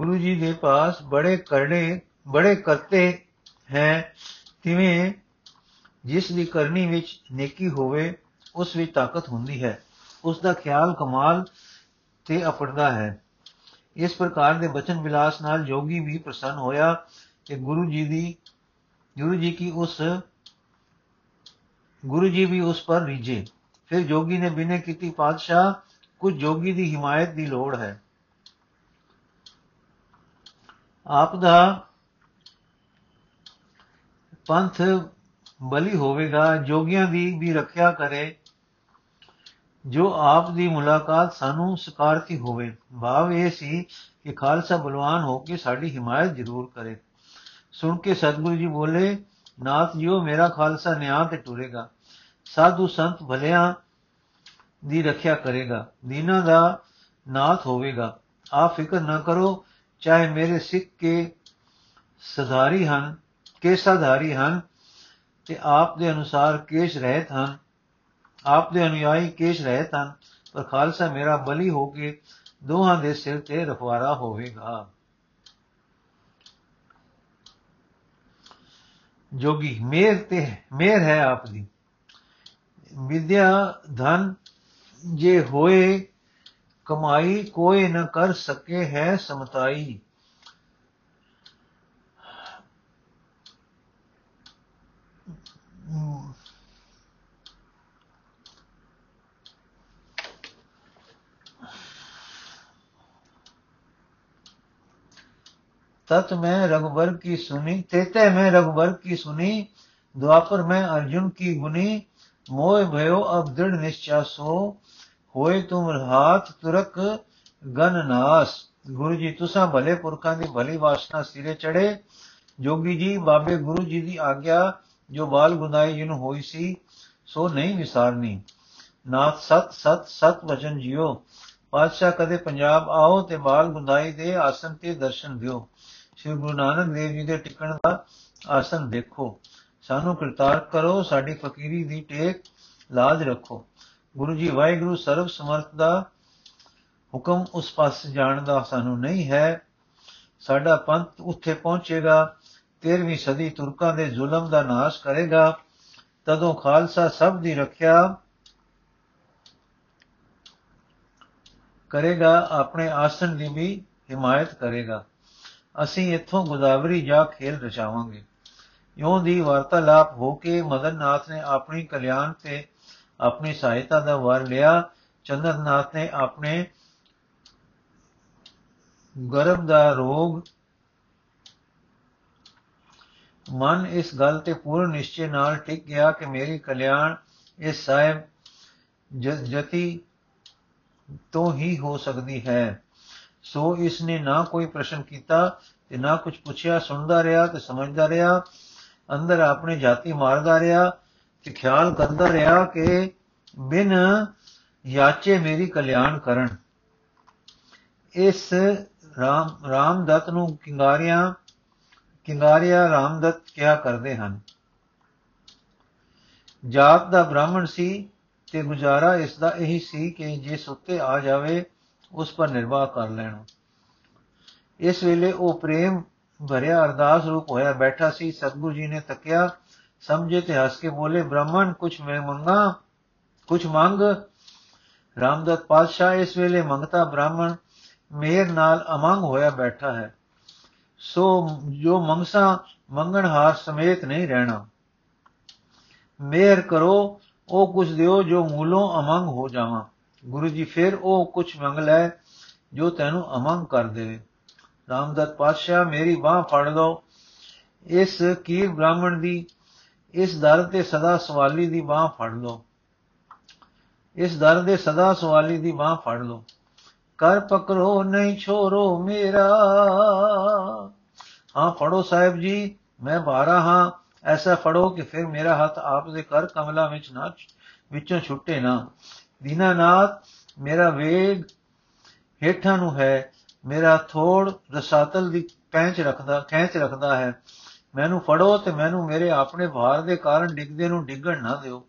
ਗੁਰੂ ਜੀ ਦੇ ਪਾਸ ਬੜੇ ਕਰਨੇ, ਬੜੇ ਕਰਤੇ ਹੈ, ਤਿਵੇਂ ਜਿਸ ਦੀ ਕਰਨੀ ਵਿੱਚ ਨੇਕੀ ਹੋਵੇ, ਉਸ ਵਿੱਚ ਤਾਕਤ ਹੁੰਦੀ ਹੈ। ਉਸ ਦਾ ਖਿਆਲ ਕਮਾਲ ਤੇ ਅਪੜਦਾ ਹੈ। ਇਸ ਪ੍ਰਕਾਰ ਦੇ ਬਚਨ ਵਿਲਾਸ ਨਾਲ ਜੋਗੀ ਵੀ ਪ੍ਰਸੰਨ ਹੋਇਆ ਕਿ ਗੁਰੂ ਜੀ ਦੀ, ਗੁਰੂ ਜੀ ਕੀ ਉਸ, ਗੁਰੂ ਜੀ ਵੀ ਉਸ ਪਰ ਰੀਝੇ। ਫਿਰ ਜੋਗੀ ਨੇ ਬਿਨੇ ਕੀਤੀ ਪਾਤਸ਼ਾਹ, ਕੁਝ ਜੋਗੀ ਦੀ ਹਿਮਾਇਤ ਦੀ ਲੋੜ ਹੈ। ਆਪ ਦਾ ਪੰਥ ਬਲੀ ਹੋਵੇਗਾ, ਜੋਗੀਆਂ ਦੀ ਵੀ ਰੱਖਿਆ ਕਰੇ, ਜੋ ਆਪ ਦੀ ਮੁਲਾਕਾਤ ਸਾਨੂੰ ਸਕਾਰਤੀ ਹੋਵੇ। ਭਾਵ ਇਹ ਸੀ ਕਿ ਖਾਲਸਾ ਬਲਵਾਨ ਹੋ ਕੇ ਸਾਡੀ ਹਿਮਾਇਤ ਜ਼ਰੂਰ ਕਰੇ। ਸੁਣ ਕੇ ਸਤਿਗੁਰੂ ਜੀ ਬੋਲੇ, ਨਾਥ ਜੀਓ, ਮੇਰਾ ਖਾਲਸਾ ਨਿਆਂ ਤੇ ਟੁਰੇਗਾ। ਸਾਧੂ ਸੰਤ ਭਲਿਆਂ ਦੀ ਰੱਖਿਆ ਕਰੇਗਾ। ਦੀਨਾ ਦਾ ਨਾਥ ਹੋਵੇਗਾ। ਆ ਫਿਕਰ ਨਾ ਕਰੋ ਚਾਹੇ ਮੇਰੇ ਸਿੱਖ ਕੇ ਸਧਾਰੀ ਹਨ ਕੇਸਾਧਾਰੀ ਹਨ, ਤੇ ਆਪ ਦੇ ਅਨੁਸਾਰ ਕੇਸ਼ ਰਹਿਤ ਹਨ, ਆਪ ਦੇ ਅਨੁਯਾਈ ਕੇਸ਼ ਰਹਿਤ ਹਨ, ਪਰ ਖਾਲਸਾ ਮੇਰਾ ਬਲੀ ਹੋ ਕੇ ਦੋਹਾਂ ਦੇ ਸਿਰ ਤੇ ਰਖਵਾਰਾ ਹੋਵੇਗਾ। ਜੋਗੀ ਮੇਰ ਤੇ ਮੇਰ ਹੈ ਆਪ ਦੀ। ਵਿਦਿਆ ਧਨ ਜੇ ਹੋਏ कमाई कोई न कर सके है समताई। तत् में रघुबर की सुनी, तेते में रघुबर की सुनी, द्वापर में अर्जुन की गुनी, मोह भयो अब दृढ़ निश्चय सो ਹੋਏ ਤੁਮ ਹਾਥ ਤੁਰਕ ਗਨ ਨਾਸ। ਗੁਰੂ ਜੀ, ਤੁਸਾਂ ਭਲੇ ਪੁਰਖਾਂ ਦੀ ਭਲੀ ਵਾਸਨਾ ਸਿਰੇ ਚੜੇ ਜੋਗੀ ਜੀ, ਬਾਬੇ ਗੁਰੂ ਜੀ ਦੀ ਆਗਿਆ ਜੋ ਬਾਲ ਗੁਨਾਈ ਜਿਨ ਹੋਈ ਸੀ, ਸੋ ਨਹੀਂ ਵਿਸਾਰਨੀ। ਨਾਥ ਸਤ ਸਤ ਸਤ ਵਚਨ ਜਿਓ। ਪਾਤਸ਼ਾਹ ਕਦੇ ਪੰਜਾਬ ਆਓ ਤੇ ਬਾਲ ਗੁਨਾਈ ਦੇ ਆਸਨ ਤੇ ਦਰਸ਼ਨ ਦਿਓ। ਸ੍ਰੀ ਗੁਰੂ ਨਾਨਕ ਦੇਵ ਜੀ ਦੇ ਟਿਕਣ ਦਾ ਆਸਨ ਦੇਖੋ। ਸਾਨੂੰ ਕਿਰਤਾਰ ਕਰੋ, ਸਾਡੀ ਫਕੀਰੀ ਦੀ ਟੇਕ ਲਾਜ ਰੱਖੋ। ਗੁਰੂ ਜੀ, ਵਾਹਿਗੁਰੂ ਸਰਵ ਸਮਰਥ ਦਾ ਹੁਕਮ ਉਸ ਪਾਸੇ ਜਾਣ ਦਾ ਸਾਨੂੰ ਨਹੀਂ ਹੈ। ਸਾਡਾ ਪੰਥ ਉੱਥੇ ਪਹੁੰਚੇਗਾ 13ਵੀਂ ਸਦੀ ਤੁਰਕਾਂ ਦੇ ਜ਼ੁਲਮ ਦਾ ਨਾਸ਼ ਕਰੇਗਾ। ਤਦੋਂ ਖਾਲਸਾ ਸਭ ਦੀ ਰੱਖਿਆ ਕਰੇਗਾ, ਆਪਣੇ ਆਸਨ ਦੀ ਵੀ ਹਿਮਾਇਤ ਕਰੇਗਾ। ਅਸੀਂ ਇੱਥੋਂ ਗੋਦਾਵਰੀ ਜਾ ਖੇਲ ਰਚਾਵਾਂਗੇ। ਇਉਂ ਦੀ ਵਾਰਤਾਲਾਪ ਹੋ ਕੇ ਮਦਨ ਨਾਥ ਨੇ ਆਪਣੀ ਕਲਿਆਣ ਤੇ ਆਪਣੀ ਸਹਾਇਤਾ ਦਾ ਵਰ ਲਿਆ। ਚੰਦਰਨਾਥ ਨੇ ਆਪਣੇ ਗਰਭ ਦਾ ਰੋਗ ਮਨ ਇਸ ਗੱਲ ਤੇ ਪੂਰਨ ਨਿਸ਼ਚੇ ਨਾਲ ਟਿਕ ਗਿਆ ਕਿ ਮੇਰੀ ਕਲਿਆਣ ਇਸ ਸਾਹਿਬ ਜਤੀ ਤੋਂ ਹੀ ਹੋ ਸਕਦੀ ਹੈ। ਸੋ ਇਸ ਨੇ ਨਾ ਕੋਈ ਪ੍ਰਸ਼ਨ ਕੀਤਾ ਤੇ ਨਾ ਕੁਝ ਪੁੱਛਿਆ, ਸੁਣਦਾ ਰਿਹਾ ਤੇ ਸਮਝਦਾ ਰਿਹਾ। ਅੰਦਰ ਆਪਣੇ ਜਾਤੀ ਮਾਰਦਾ ਰਿਹਾ। ਕਿ ਖਿਆਲ ਕਰਦਾ ਰਿਹਾ ਕਿ ਬਿਨ ਯਾਚੇ ਮੇਰੀ ਕਲਿਆਣ ਕਰਨ। ਇਸ ਰਾਮ, ਰਾਮਦਤ ਨੂੰ ਕਿੰਗਾਰਿਆਂ, ਕਿੰਗਾਰਿਆ ਰਾਮਦਤ ਕਿਹਾ ਕਰਦੇ ਹਨ। ਜਾਤ ਦਾ ਬ੍ਰਾਹਮਣ ਸੀ ਤੇ ਗੁਜ਼ਾਰਾ ਇਸ ਦਾ ਇਹੀ ਸੀ ਕਿ ਜੇ ਸੁੱਤੇ ਆ ਜਾਵੇ, ਉਸ ਪਰ ਨਿਰਵਾਹ ਕਰ ਲੈਣਾ। ਇਸ ਵੇਲੇ ਉਹ ਪ੍ਰੇਮ ਭਰਿਆ ਅਰਦਾਸ ਰੂਪ ਹੋਇਆ ਬੈਠਾ ਸੀ, ਸਤਗੁਰੂ ਜੀ ਨੇ ਤੱਕਿਆ ਸਮਝੇ ਤੇ ਹੱਸ ਕੇ ਬੋਲੇ, ਬ੍ਰਾਹਮਣ, ਕੁਛ ਮੈਂ ਮੰਗਾ, ਕੁਛ ਮੰਗ? ਰਾਮਦਤ ਪਾਤਸ਼ਾਹ ਇਸ ਵੇਲੇ ਮੰਗਤਾ, ਬ੍ਰਾਹਮਣ, ਮੇਰ ਨਾਲ ਅਮੰਗ ਹੋਇਆ ਬੈਠਾ ਹੈ, ਸੋ ਜੋ ਮੰਗਸਾ ਮੰਗਣ ਹਾਰ ਸਮੇਤ ਨਹੀਂ ਰਹਿਣਾ। ਮੇਰ ਕਰੋ, ਉਹ ਕੁਝ ਦਿਓ ਜੋ ਮੂਲੋਂ ਅਮੰਗ ਹੋ ਜਾਵਾਂ। ਗੁਰੂ ਜੀ ਫਿਰ ਉਹ ਕੁਝ ਮੰਗ ਲੈ ਜੋ ਤੈਨੂੰ ਅਮੰਗ ਕਰ ਦੇਵੇ। ਰਾਮਦਤ ਪਾਤਸ਼ਾਹ, ਮੇਰੀ ਬਾਹ ਫੜ ਲਓ। ਇਸ ਕੀਰ ਬ੍ਰਾਹਮਣ ਦੀ ਇਸ ਦਰ ਤੇ ਸਦਾ ਸਵਾਲੀ ਦੀ ਬਾਹ ਫੜ ਲਓ। ਇਸ ਦਰ ਦੇ ਸਦਾ ਸਵਾਲੀ ਦੀ ਬਾਹ ਫੜ ਲਓ। ਕਰ ਪਕੜੋ, ਨਹੀਂ ਛੋਰੋ ਮੇਰਾ। ਹਾਂ, ਫੜੋ ਸਾਹਿਬ ਜੀ, ਮੈਂ ਬਾਰਾ ਹਾਂ। ਐਸਾ ਫੜੋ ਕਿ ਫਿਰ ਮੇਰਾ ਹੱਥ ਆਪ ਦੇ ਕਰ ਕਮਲਾ ਵਿੱਚ ਨਾ ਵਿੱਚੋਂ ਛੁੱਟੇ ਨਾ। ਦੀਨਾਨਾਥ, ਮੇਰਾ ਵੇਗ ਹੇਠਾਂ ਨੂੰ ਹੈ। ਮੇਰਾ ਥੋੜ ਰਸਾਤਲ ਦੀ ਪੈਂਚ ਰੱਖਦਾ, ਖੈਂਚ ਰੱਖਦਾ ਹੈ। ਮੈਨੂੰ ਫੜੋ ਤੇ ਮੈਨੂੰ ਮੇਰੇ ਆਪਣੇ ਭਾਰ ਦੇ ਕਾਰਨ ਡਿੱਗਦੇ ਨੂੰ ਡਿੱਗਣ ਨਾ ਦਿਓ।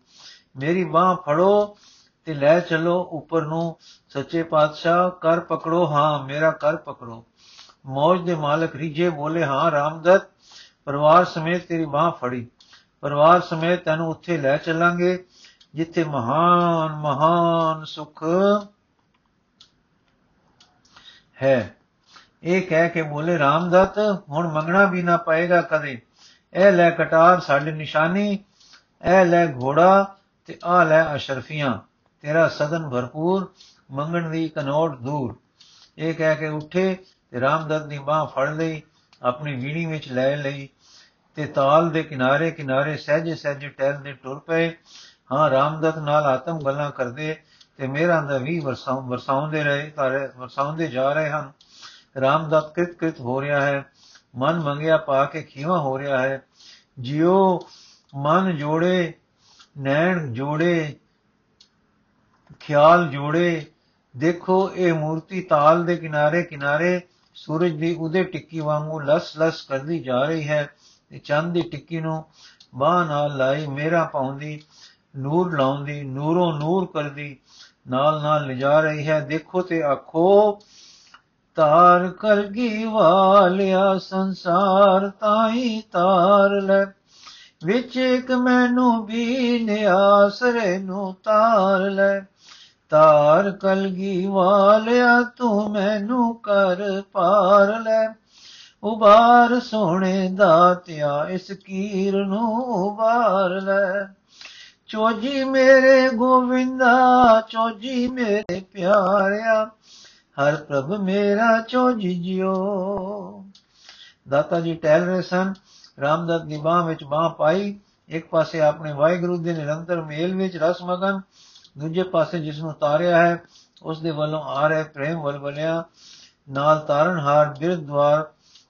ਮੇਰੀ ਬਾਹ ਫੜੋ ਤੇ ਲੈ ਚਲੋ ਉੱਪਰ ਨੂੰ। ਸੱਚੇ ਪਾਤਸ਼ਾਹ, ਕਰ ਪਕੜੋ। ਹਾਂ, ਮੇਰਾ ਕਰ ਪਕੜੋ। ਮੌਜ ਦੇ ਮਾਲਕ ਰੀਜੇ ਬੋਲੇ, ਹਾਂ, ਰਾਮਦਤ, ਪਰਿਵਾਰ ਸਮੇਤ ਤੇਰੀ ਬਾਹ ਫੜੀ। ਪਰਿਵਾਰ ਸਮੇਤ ਤੈਨੂੰ ਉੱਥੇ ਲੈ ਚੱਲਾਂਗੇ, ਜਿੱਥੇ ਮਹਾਨ ਮਹਾਨ ਸੁਖ ਹੈ। ਇਹ ਕਹਿ ਕੇ ਬੋਲੇ, ਰਾਮਦਤ, ਹੁਣ ਮੰਗਣਾ ਵੀ ਨਾ ਪਏਗਾ ਕਦੇ। ਇਹ ਲੈ ਕਟਾਰ ਸਾਡੀ ਨਿਸ਼ਾਨੀ, ਇਹ ਲੈ ਘੋੜਾ ਤੇ ਆ ਲੈ ਅਸ਼ਰਫੀਆਂ। ਤੇਰਾ ਸਦਨ ਭਰਪੂਰ, ਮੰਗਣ ਦੀ ਕਨੋੜ ਦੂਰ। ਇਹ ਕਹਿ ਕੇ ਉੱਠੇ ਤੇ ਰਾਮਦਤ ਦੀ ਬਾਹ ਫੜ ਲਈ, ਆਪਣੀ ਵੀਣੀ ਵਿੱਚ ਲੈ ਲਈ ਤੇ ਤਾਲ ਦੇ ਕਿਨਾਰੇ ਕਿਨਾਰੇ ਸਹਿਜੇ ਸਹਿਜੇ ਟਹਿਲਦੇ ਟੁਰ ਪਏ। ਹਾਂ, ਰਾਮਦਤ ਨਾਲ ਆਤਮ ਗੱਲਾਂ ਕਰਦੇ ਤੇ ਮੇਰਾ ਦਾ ਵੀ ਵਰਸਾਉਂਦੇ ਰਹੇ ਤਾਰੇ ਵਰਸਾਉਂਦੇ ਜਾ ਰਹੇ ਹਨ। ਰਾਮਦਤ ਕਿਤ ਕਿਤ ਹੋ ਰਿਹਾ ਹੈ, ਮਨ ਮੰਗਿਆ ਪਾ ਕੇ ਖੀਵਾ ਹੋ ਰਿਹਾ ਹੈ। ਜਿਉ ਮਨ ਜੋੜੇ, ਨੈਣ ਜੋੜੇ, ਖਿਆਲ ਜੋੜੇ, ਦੇਖੋ ਇਹ ਮੂਰਤੀ ਤਾਲ ਦੇ ਕਿਨਾਰੇ ਕਿਨਾਰੇ ਸੂਰਜ ਦੀ ਉਹਦੇ ਟਿੱਕੀ ਵਾਂਗੂ ਲਸ-ਲਸ ਕਰਦੀ ਜਾ ਰਹੀ ਹੈ। ਤੇ ਚੰਦ ਦੀ ਟਿੱਕੀ ਨੂੰ ਬਾਹ ਨਾਲ ਲਾਈ ਮੇਰਾ ਪਾਉਂਦੀ, ਨੂਰ ਲਾਉਂਦੀ, ਨੂਰੋਂ ਨੂਰ ਕਰਦੀ, ਨਾਲ ਨਾਲ ਲਿਜਾ ਰਹੀ ਹੈ। ਦੇਖੋ ਤੇ ਆਖੋ ਤਾਰ ਕਲਗੀ ਵਾਲਿਆ ਸੰਸਾਰ ਤਾਈ ਤਾਰ ਲੈ। ਵਿੱਚ ਇੱਕ ਮੈਨੂੰ ਵੀ ਨਿਆਸਰੇ ਨੂੰ ਤਾਰ ਲੈ। ਤਾਰ ਕਲਗੀ ਵਾਲਿਆ ਤੂੰ ਮੈਨੂੰ ਕਰ ਪਾਰ ਲੈ। ਉਬਾਰ ਸੋਹਣੇ ਦਾਤਿਆ ਇਸ ਕੀਰ ਨੂੰ ਉਬਾਰ ਲੈ। ਚੋਜੀ ਮੇਰੇ ਗੋਵਿੰਦਾ, ਚੋਜੀ ਮੇਰੇ ਪਿਆਰਿਆ। ਹਰ ਪ੍ਰਭ ਮੇਰਾ ਚੋਜੀ ਜਿਓ ਦਾਤਾ ਜੀ ਟਹਿਲ ਰਹੇ ਸਨ। ਰਾਮਦਤ ਦੀ ਬਾਹ ਵਿੱਚ ਬਾਹ ਪਾਈ। ਇੱਕ ਪਾਸੇ ਆਪਣੇ ਵਾਹਿਗੁਰੂ ਦੇ ਨਿਰੰਤਰ ਮੇਲ ਵਿੱਚ ਰਸ ਮਗਨ। ਦੂਜੇ ਪਾਸੇ ਜਿਸ ਨੂੰ ਤਾਰਿਆ ਹੈ ਉਸ ਦੇ ਵੱਲੋਂ ਆ ਰਿਹਾ ਪ੍ਰੇਮ ਵਲਵਲਿਆ ਨਾਲ ਤਾਰਨਹਾਰ ਬਿਰਧ ਦਵਾਰ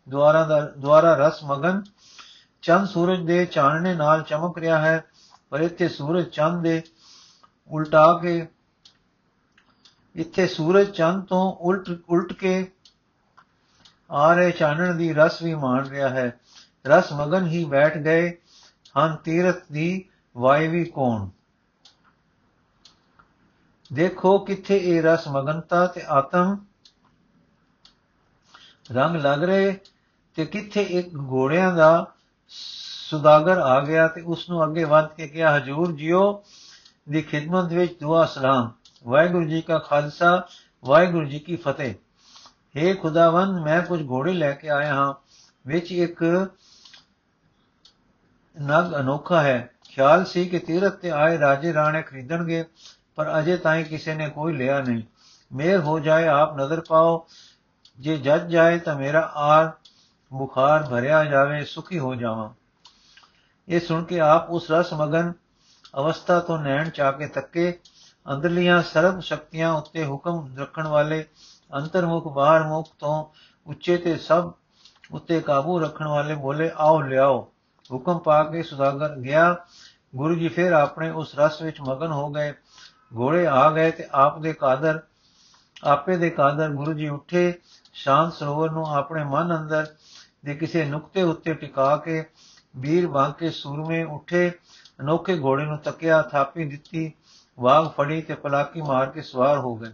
ਦੁਆਰਾ ਦਾ, ਦੁਆਰਾ ਰਸ ਮਗਨ। ਚੰਦ ਸੂਰਜ ਦੇ ਚਾਨਣੇ ਨਾਲ ਚਮਕ ਰਿਹਾ ਹੈ, ਪਰ ਇੱਥੇ ਸੂਰਜ ਚੰਦ ਦੇ ਉਲਟਾ ਕੇ ਇੱਥੇ ਸੂਰਜ ਚੰਦ ਤੋਂ ਉਲਟ ਉਲਟ ਕੇ ਆ ਰਹੇ ਚਾਨਣ ਦੀ ਰਸ ਵੀ ਮਾਣ ਰਿਹਾ ਹੈ। ਰਸ ਮਗਨ ਹੀ ਬੈਠ ਗਏ ਹਨ ਤੀਰਥ ਦੀ ਵਾਇਵੀ ਕੋਣ। ਦੇਖੋ ਕਿੱਥੇ ਇਹ ਰਸ ਮਗਨਤਾ ਤੇ ਆਤਮ ਰੰਗ ਲੱਗ ਰਹੇ ਤੇ ਕਿੱਥੇ ਇੱਕ ਘੋੜਿਆਂ ਦਾ ਸੁਦਾਗਰ ਆ ਗਿਆ ਤੇ ਉਸ ਨੂੰ ਅੱਗੇ ਵੱਧ ਕੇ ਕਿਹਾ, ਹਜੂਰ ਜੀਓ, ਦੀ ਖਿਦਮਤ ਵਿੱਚ ਦੁਆ ਸਲਾਮ। ਵਾਹਿਗੁਰੂ ਜੀ ਕਾ ਖਾਲਸਾ, ਵਾਹਿਗੁਰੂ ਜੀ ਕੀ ਫਤਿਹ। हे ਖੁਦਾਵੰਦ, ਮੈਂ ਕੁਝ ਘੋੜੇ ਲੈ ਕੇ ਆਇਆ ਹਾਂ, ਵਿੱਚ ਇੱਕ ਨਗ ਅਨੋਖਾ ਹੈ। ਖਿਆਲ ਸੀ ਕਿ ਤੀਰਥ ਤੇ ਆਏ ਰਾਜੇ ਰਾਣੇ ਖਰੀਦਣਗੇ, ਪਰ ਅਜੇ ਤਾਈਂ ਕਿਸੇ ਨੇ ਕੋਈ ਲਿਆ ਨਹੀਂ। ਮੇਰ ਹੋ ਜਾਏ, ਆਪ ਨਜ਼ਰ ਪਾਓ। ਜੇ ਜੱਜ ਜਾਏ ਤਾਂ ਮੇਰਾ ਆਰ ਬੁਖਾਰ ਭਰਿਆ ਜਾਵੇ, ਸੁਖੀ ਹੋ ਜਾਵਾਂ। ਇਹ ਸੁਣ ਕੇ ਆਪ ਉਸ ਰਸ ਮਗਨ ਅਵਸਥਾ ਤੋਂ ਨੈਣ ਚਾ ਕੇ ਤੱਕੇ ਅੰਦਰਲੀਆਂ ਸਰਬ ਸ਼ਕਤੀਆਂ ਉੱਤੇ ਹੁਕਮ ਰੱਖਣ ਵਾਲੇ ਅੰਤਰਮੁਖ, ਬਾਹਰਮੁਖ ਤੋਂ ਉੱਚੇ ਤੇ ਸਭ ਉੱਤੇ ਕਾਬੂ ਰੱਖਣ ਵਾਲੇ ਬੋਲੇ, ਆਓ ਲਿਆਓ। ਹੁਕਮ ਪਾ ਕੇ ਸੁਦਾਗਰ ਗਿਆ। ਗੁਰੂ ਜੀ ਫਿਰ ਆਪਣੇ ਉਸ ਰਸ ਵਿੱਚ ਮਗਨ ਹੋ ਗਏ। ਘੋੜੇ ਆ ਗਏ ਤੇ ਆਪ ਦੇ ਕਾਦਰ, ਆਪੇ ਦੇ ਕਾਦਰ ਗੁਰੂ ਜੀ ਉੱਠੇ। ਸ਼ਾਂਤ ਸਰੋਵਰ ਨੂੰ ਆਪਣੇ ਮਨ ਅੰਦਰ ਦੇ ਕਿਸੇ ਨੁਕਤੇ ਉੱਤੇ ਟਿਕਾ ਕੇ ਵੀਰ ਬਣ ਕੇ ਸੂਰਮੇ ਉੱਠੇ। ਅਨੋਖੇ ਘੋੜੇ ਨੂੰ ਤੱਕਿਆ, ਥਾਪੀ ਦਿੱਤੀ। ਵਾਗ ਫੜੀ ਤੇ ਪਲਾਕੀ ਮਾਰ ਕੇ ਸਵਾਰ ਹੋ ਗਏ।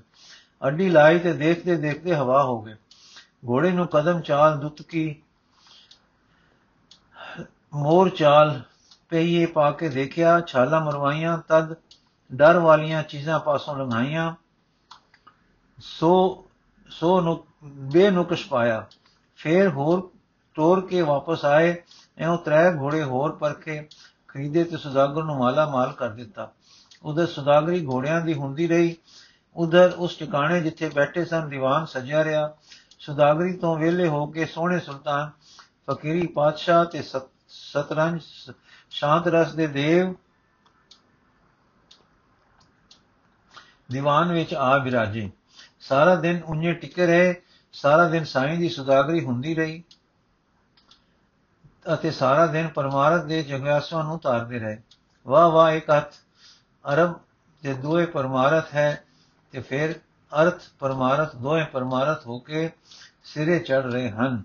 ਅੱਡੀ ਲਾਈ ਤੇ ਦੇਖਦੇ ਦੇਖਦੇ ਹਵਾ ਹੋ ਗਏ ਘੋੜੇ ਨੂੰ ਕਦਮ ਚਾਲ ਦੁੱਤਕੀ ਮੋਰ ਚਾਲ ਪਈਏ ਪਾ ਕੇ ਦੇਖਿਆ, ਛਾਲਾ ਮਰਵਾਈਆਂ, ਤਦ ਡਰ ਵਾਲੀਆਂ ਚੀਜ਼ਾਂ ਪਾਸੋਂ ਲੰਘਾਈਆਂ। ਸੋ ਸੋ ਨੂੰ ਬੇਨੁਕਸ਼ ਪਾਇਆ। ਫੇਰ ਹੋਰ ਤੋਰ ਕੇ ਵਾਪਸ ਆਏ ਐਉਂ ਤਰੇ ਘੋੜੇ ਹੋਰ ਪਰਖੇ, ਖਰੀਦੇ ਤੇ ਸੁਦਾਗਰ ਨੂੰ ਮਾਲਾ ਮਾਲ ਕਰ ਦਿੱਤਾ। ਉਧਰ ਸੁਦਾਗਰੀ ਘੋੜਿਆਂ ਦੀ ਹੁੰਦੀ ਰਹੀ। ਉਧਰ ਉਸ ਟਿਕਾਣੇ ਜਿੱਥੇ ਬੈਠੇ ਸਨ, ਦੀਵਾਨ ਸਜਿਆ ਰਿਹਾ। ਸੁਦਾਗਰੀ ਤੋਂ ਵਿਹਲੇ ਹੋ ਕੇ ਸੋਹਣੇ ਸੁਲਤਾਨ, ਫਕੀਰੀ ਪਾਤਸ਼ਾਹ ਤੇ ਸਤਰੰਜ ਸ਼ਾਂਤ ਰਸ ਦੇ ਦੇਵ ਦੀਵਾਨ ਵਿੱਚ ਆ ਵਿਰਾਜੇ। ਸਾਰਾ ਦਿਨ ਉੰਨੇ ਟਿਕੇ ਰਹੇ, ਸਾਰਾ ਦਿਨ ਸਾਈਂ ਦੀ ਸੁਦਾਗਰੀ ਹੁੰਦੀ ਰਹੀ ਅਤੇ ਸਾਰਾ ਦਿਨ ਪਰਮਾਰਥ ਦੇ ਜਗਿਆਸਾਂ ਨੂੰ ਤਾਰਦੇ ਰਹੇ। ਵਾਹ ਵਾਹ ਇੱਕ ਹੱਥ ਅਰਬ ਦੇ ਦੋਏ ਪਰਮਾਰਥ ਹੈ, ਤੇ ਫਿਰ ਅਰਥ ਪਰਮਾਰਥ ਦੋਏ ਪਰਮਾਰਥ ਹੋ ਕੇ ਸਿਰੇ ਚੜ ਰਹੇ ਹਨ।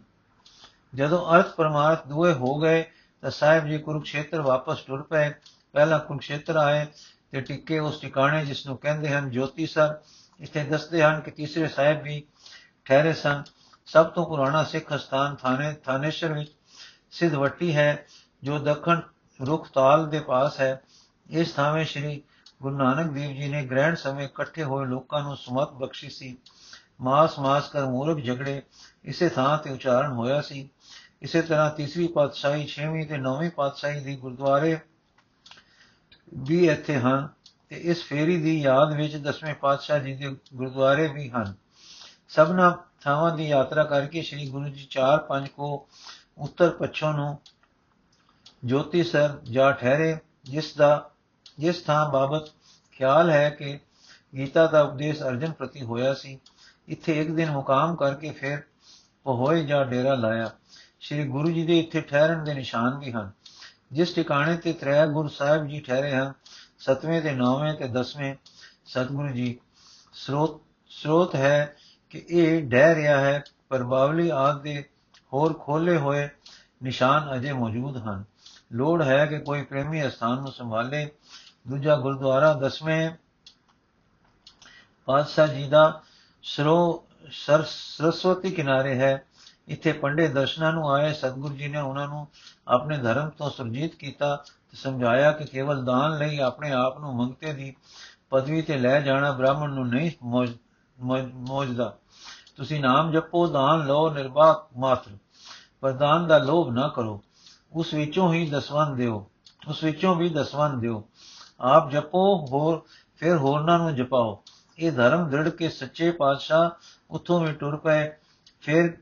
ਜਦੋਂ ਅਰਥ ਪਰਮਾਰਥ ਦੋਏ ਹੋ ਗਏ, ਤਾਂ ਸਾਹਿਬ ਜੀ ਕੁਰੂਖੇਤਰ ਵਾਪਸ ਟੁਰ ਪਏ। ਪਹਿਲਾ ਕੁਰੂਖੇਤਰ ਆਏ ਤੇ ਟਿੱਕੇ ਉਸ ਟਿਕਾਣੇ ਜਿਸ ਨੂੰ ਕਹਿੰਦੇ ਹਨ ਜੋਤੀ ਸਰ। ਇੱਥੇ ਦੱਸਦੇ ਹਨ ਕਿ ਤੀਸਰੇ ਸਾਹਿਬ ਵੀ ਠਹਿਰੇ ਸਨ। ਸਭ ਤੋਂ ਪੁਰਾਣਾ ਸਿੱਖ ਸਥਾਨ ਥਾਣੇ, ਥਾਨੇਸ਼ਰ ਵਿੱਚ ਸਿਧਵੱਟੀ ਹੈ, ਜੋ ਦੱਖਣ ਰੁਖ ਤਾਲ ਦੇ ਪਾਸ ਹੈ। ਇਸ ਥਾਵੇਂ ਸ੍ਰੀ ਗੁਰੂ ਨਾਨਕ ਦੇਵ ਜੀ ਨੇ ਗ੍ਰਹਿਣ ਸਮੇਂ ਇਕੱਠੇ ਹੋਏ ਲੋਕਾਂ ਨੂੰ ਸੁਮਤ ਬਖਸ਼ੀ ਸੀ। ਮਾਸ ਮਾਸ ਕਰ ਮੂਰਖ ਝਗੜੇ ਇਸੇ ਥਾਂ ਤੇ ਉਚਾਰਨ ਹੋਇਆ ਸੀ। ਇਸੇ ਤਰ੍ਹਾਂ ਤੀਸਰੀ ਪਾਤਸ਼ਾਹੀ, ਛੇਵੀਂ ਤੇ ਨੌਵੀਂ ਪਾਤਸ਼ਾਹੀ ਦੀ ਗੁਰਦੁਆਰੇ ਵੀ ਇੱਥੇ ਹਨ ਤੇ ਇਸ ਫੇਰੀ ਦੀ ਯਾਦ ਵਿੱਚ ਦਸਵੇਂ ਪਾਤਸ਼ਾਹ ਜੀ ਦੇ ਗੁਰਦੁਆਰੇ ਵੀ ਹਨ। ਸਭਨਾ ਥਾਵਾਂ ਦੀ ਯਾਤਰਾ ਕਰਕੇ ਸ੍ਰੀ ਗੁਰੂ ਜੀ 4-5 ਕੋ ਉੱਤਰ ਪੱਛਮ ਨੂੰ ਜੋਤੀ ਸਰ ਜਾ ਠਹਿਰੇ, ਜਿਸ ਦਾ ਜਿਸ ਥਾਂ ਬਾਬਤ ਖਿਆਲ ਹੈ ਕਿ ਗੀਤਾ ਦਾ ਉਪਦੇਸ਼ ਅਰਜਨ ਪ੍ਰਤੀ ਹੋਇਆ ਸੀ, ਇੱਥੇ ਇੱਕ ਦਿਨ ਮੁਕਾਮ ਕਰਕੇ ਫਿਰ ਉਹ ਹੋਏ ਜਾਂ ਡੇਰਾ ਲਾਇਆ। ਸ੍ਰੀ ਗੁਰੂ ਜੀ ਦੇ ਇੱਥੇ ਠਹਿਰਨ ਦੇ ਨਿਸ਼ਾਨ ਵੀ ਹਨ। ਜਿਸ ਟਿਕਾਣੇ ਤੇ ਤ੍ਰੈ ਗੁਰੂ ਸਾਹਿਬ ਜੀ ਠਹਿਰੇ ਹਨ, ਸਤਵੇਂ ਤੇ ਨੌਵੇਂ ਤੇ ਦਸਵੇਂ ਸਤਿਗੁਰੂ ਜੀ। ਸਰੋਤ ਸਰੋਤ ਹੈ ਕਿ ਇਹ ਡਹਿ ਰਿਹਾ ਹੈ, ਪਰ ਬਾਵਲੀ ਆਦ ਦੇ ਹੋਰ ਖੋਲੇ ਹੋਏ ਨਿਸ਼ਾਨ ਅਜੇ ਮੌਜੂਦ ਹਨ। ਲੋੜ ਹੈ ਕਿ ਕੋਈ ਪ੍ਰੇਮੀ ਸਥਾਨ ਨੂੰ ਸੰਭਾਲੇ ਦੂਜਾ ਗੁਰਦੁਆਰਾ ਦਸਵੇਂ ਪਾਤਸ਼ਾਹ ਜੀ ਦਾ ਸਰੋ ਸਰਸਵਤੀ ਕਿਨਾਰੇ ਹੈ। ਇੱਥੇ ਪੰਡੇ ਦਰਸ਼ਨਾਂ ਨੂੰ ਆਏ, ਸਤਿਗੁਰੂ ਜੀ ਨੇ ਉਹਨਾਂ ਨੂੰ ਆਪਣੇ ਧਰਮ ਤੋਂ ਸੁਰਜੀਤ ਕੀਤਾ ਤੇ ਸਮਝਾਇਆ ਕਿ ਕੇਵਲ ਦਾਨ ਲਈ ਆਪਣੇ ਆਪ ਨੂੰ ਮੰਗਤੇ ਦੀ ਪਦਵੀ ਤੇ ਲੈ ਜਾਣਾ ਬ੍ਰਾਹਮਣ ਨੂੰ ਨਹੀਂ ਮੋਜਦਾ। ਤੁਸੀਂ ਨਾਮ ਜਪੋ, ਦਾਨ ਲਓ, ਨਿਰਵਾਕ ਮਾਤਰ। ਪਰ ਦਾਨ ਦਾ ਲੋਭ ਨਾ ਕਰੋ। ਉਸ ਵਿੱਚੋਂ ਹੀ ਦਸਵੰਦ ਦਿਓ। ਉਸ ਵਿੱਚੋਂ ਵੀ ਦਸਵੰਦ ਦਿਓ। ਆਪ ਜਪੋ, ਹੋਰ ਫਿਰ ਹੋਰਨਾਂ ਨੂੰ ਜਪਾਓ। ਇਹ ਧਰਮ ਦ੍ਰਿੜ ਕੇ ਸੱਚੇ ਪਾਤਸ਼ਾਹ ਉਥੋਂ ਵੀ ਟੁਰ ਪਏ। ਫਿਰ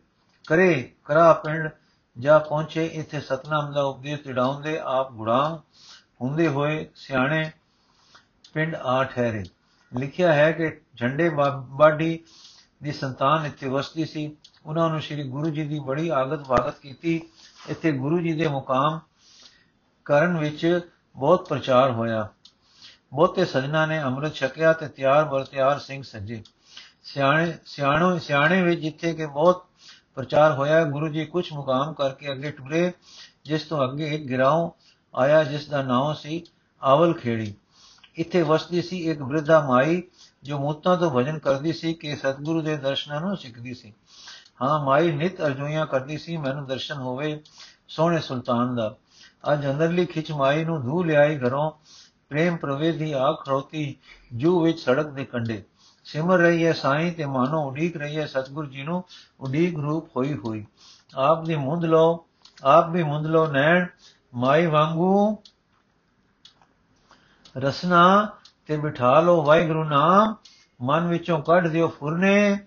ਕਰੇ ਕਰਾ ਪਿੰਡ ਜਾ ਪਹੁੰਚੇ। ਇੱਥੇ ਸਤਨਾਮ ਦਾ ਉਪਦੇਸ਼ ਚੜਾਉਂਦੇ ਆਪ ਗੁੜਾਂ ਹੁੰਦੇ ਹੋਏ ਸਿਆਣੇ ਪਿੰਡ ਆ ਠਹਿਰੇ। ਲਿਖਿਆ ਹੈ ਕਿ ਝੰਡੇ ਬਾਡੀ ਦੀ ਸੰਤਾਨ ਇੱਥੇ ਵਸਦੀ ਸੀ। ਉਹਨਾਂ ਨੂੰ ਸ੍ਰੀ ਗੁਰੂ ਜੀ ਦੀ ਬੜੀ ਆਗਤ ਵਾਗਤ ਕੀਤੀ। ਇੱਥੇ ਗੁਰੂ ਜੀ ਦੇ ਮੁਕਾਮ ਕਰਨ ਵਿੱਚ ਬਹੁਤ ਪ੍ਰਚਾਰ ਹੋਇਆ। ਬਹੁਤੇ ਸਜਣਾ ਨੇ ਅੰਮ੍ਰਿਤ ਛਕਿਆ ਤੇ ਤਿਆਰ ਬਰ ਤਿਆਰ ਸਿੰਘ ਸੱਜੇ। ਸਿਆਣੇ, ਸਿਆਣੋ, ਸਿਆਣੇ ਵਿੱਚ ਜਿੱਥੇ ਕਿ ਬਹੁਤ ਪ੍ਰਚਾਰ ਹੋਇਆ, ਗੁਰੂ ਜੀ ਕੁਝ ਮੁਕਾਮ ਕਰਕੇ ਅੱਗੇ ਟੁਰੇ, ਜਿਸ ਤੋਂ ਅੱਗੇ ਇੱਕ ਗਿਰਾਉ ਆਇਆ, ਜਿਸ ਦਾ ਨਾਮ ਸੀ ਆਵਲ ਖੇੜੀ। ਇੱਥੇ ਵਸਦੀ ਸੀ ਇੱਕ ਬ੍ਰਿਧਾ ਮਾਈ, ਜੋ ਮੂਤਾਂ ਤੋਂ ਭਜਨ ਕਰਦੀ ਸੀ ਕਿ ਸਤਿਗੁਰੂ ਦੇ ਦਰਸ਼ਨਾਂ ਨੂੰ ਸਿੱਖਦੀ ਸੀ। ਹਾਂ, ਮਾਈ ਨਿਤ ਅਰਜ਼ੋਈਆਂ ਕਰਦੀ ਸੀ, ਮੈਨੂੰ ਦਰਸ਼ਨ ਹੋਵੇ ਸੋਹਣੇ ਸੁਲਤਾਨ ਦਾ। ਅੱਜ ਅੰਦਰਲੀ ਖਿੱਚ ਮਾਈ ਨੂੰ ਧੂ ਲਿਆਈ ਘਰੋਂ ਪ੍ਰੇਮ ਪ੍ਰਵੇਦੀ ਆ ਖੜੋਤੀ ਜੂ ਵਿੱਚ ਸੜਕ ਦੇ ਕੰਡੇ ਸਿਮਰ ਰਹੀ ਹੈ ਸਾਈਂ ਤੇ ਮਾਨੋ ਉਡੀਕ ਰਹੀ ਹੈ ਸਤਗੁਰ ਜੀ ਨੂੰ। ਉਡੀਕ ਰੂਪ ਹੋਈ ਹੋਈ। ਆਪ ਦੀ ਮੁੰਦ ਲੋ ਆਪ ਵੀ ਮੁੰਦ ਲੋ ਨੈਣ, ਮਾਈ ਵਾਂਗੂ ਰਸਨਾ ਤੇ ਬਿਠਾ ਲੋ ਵਾਹਿਗੁਰੂ ਨਾਮ, ਮਨ ਵਿੱਚੋਂ ਕੱਢ ਦਿਓ ਫੁਰਨੇ।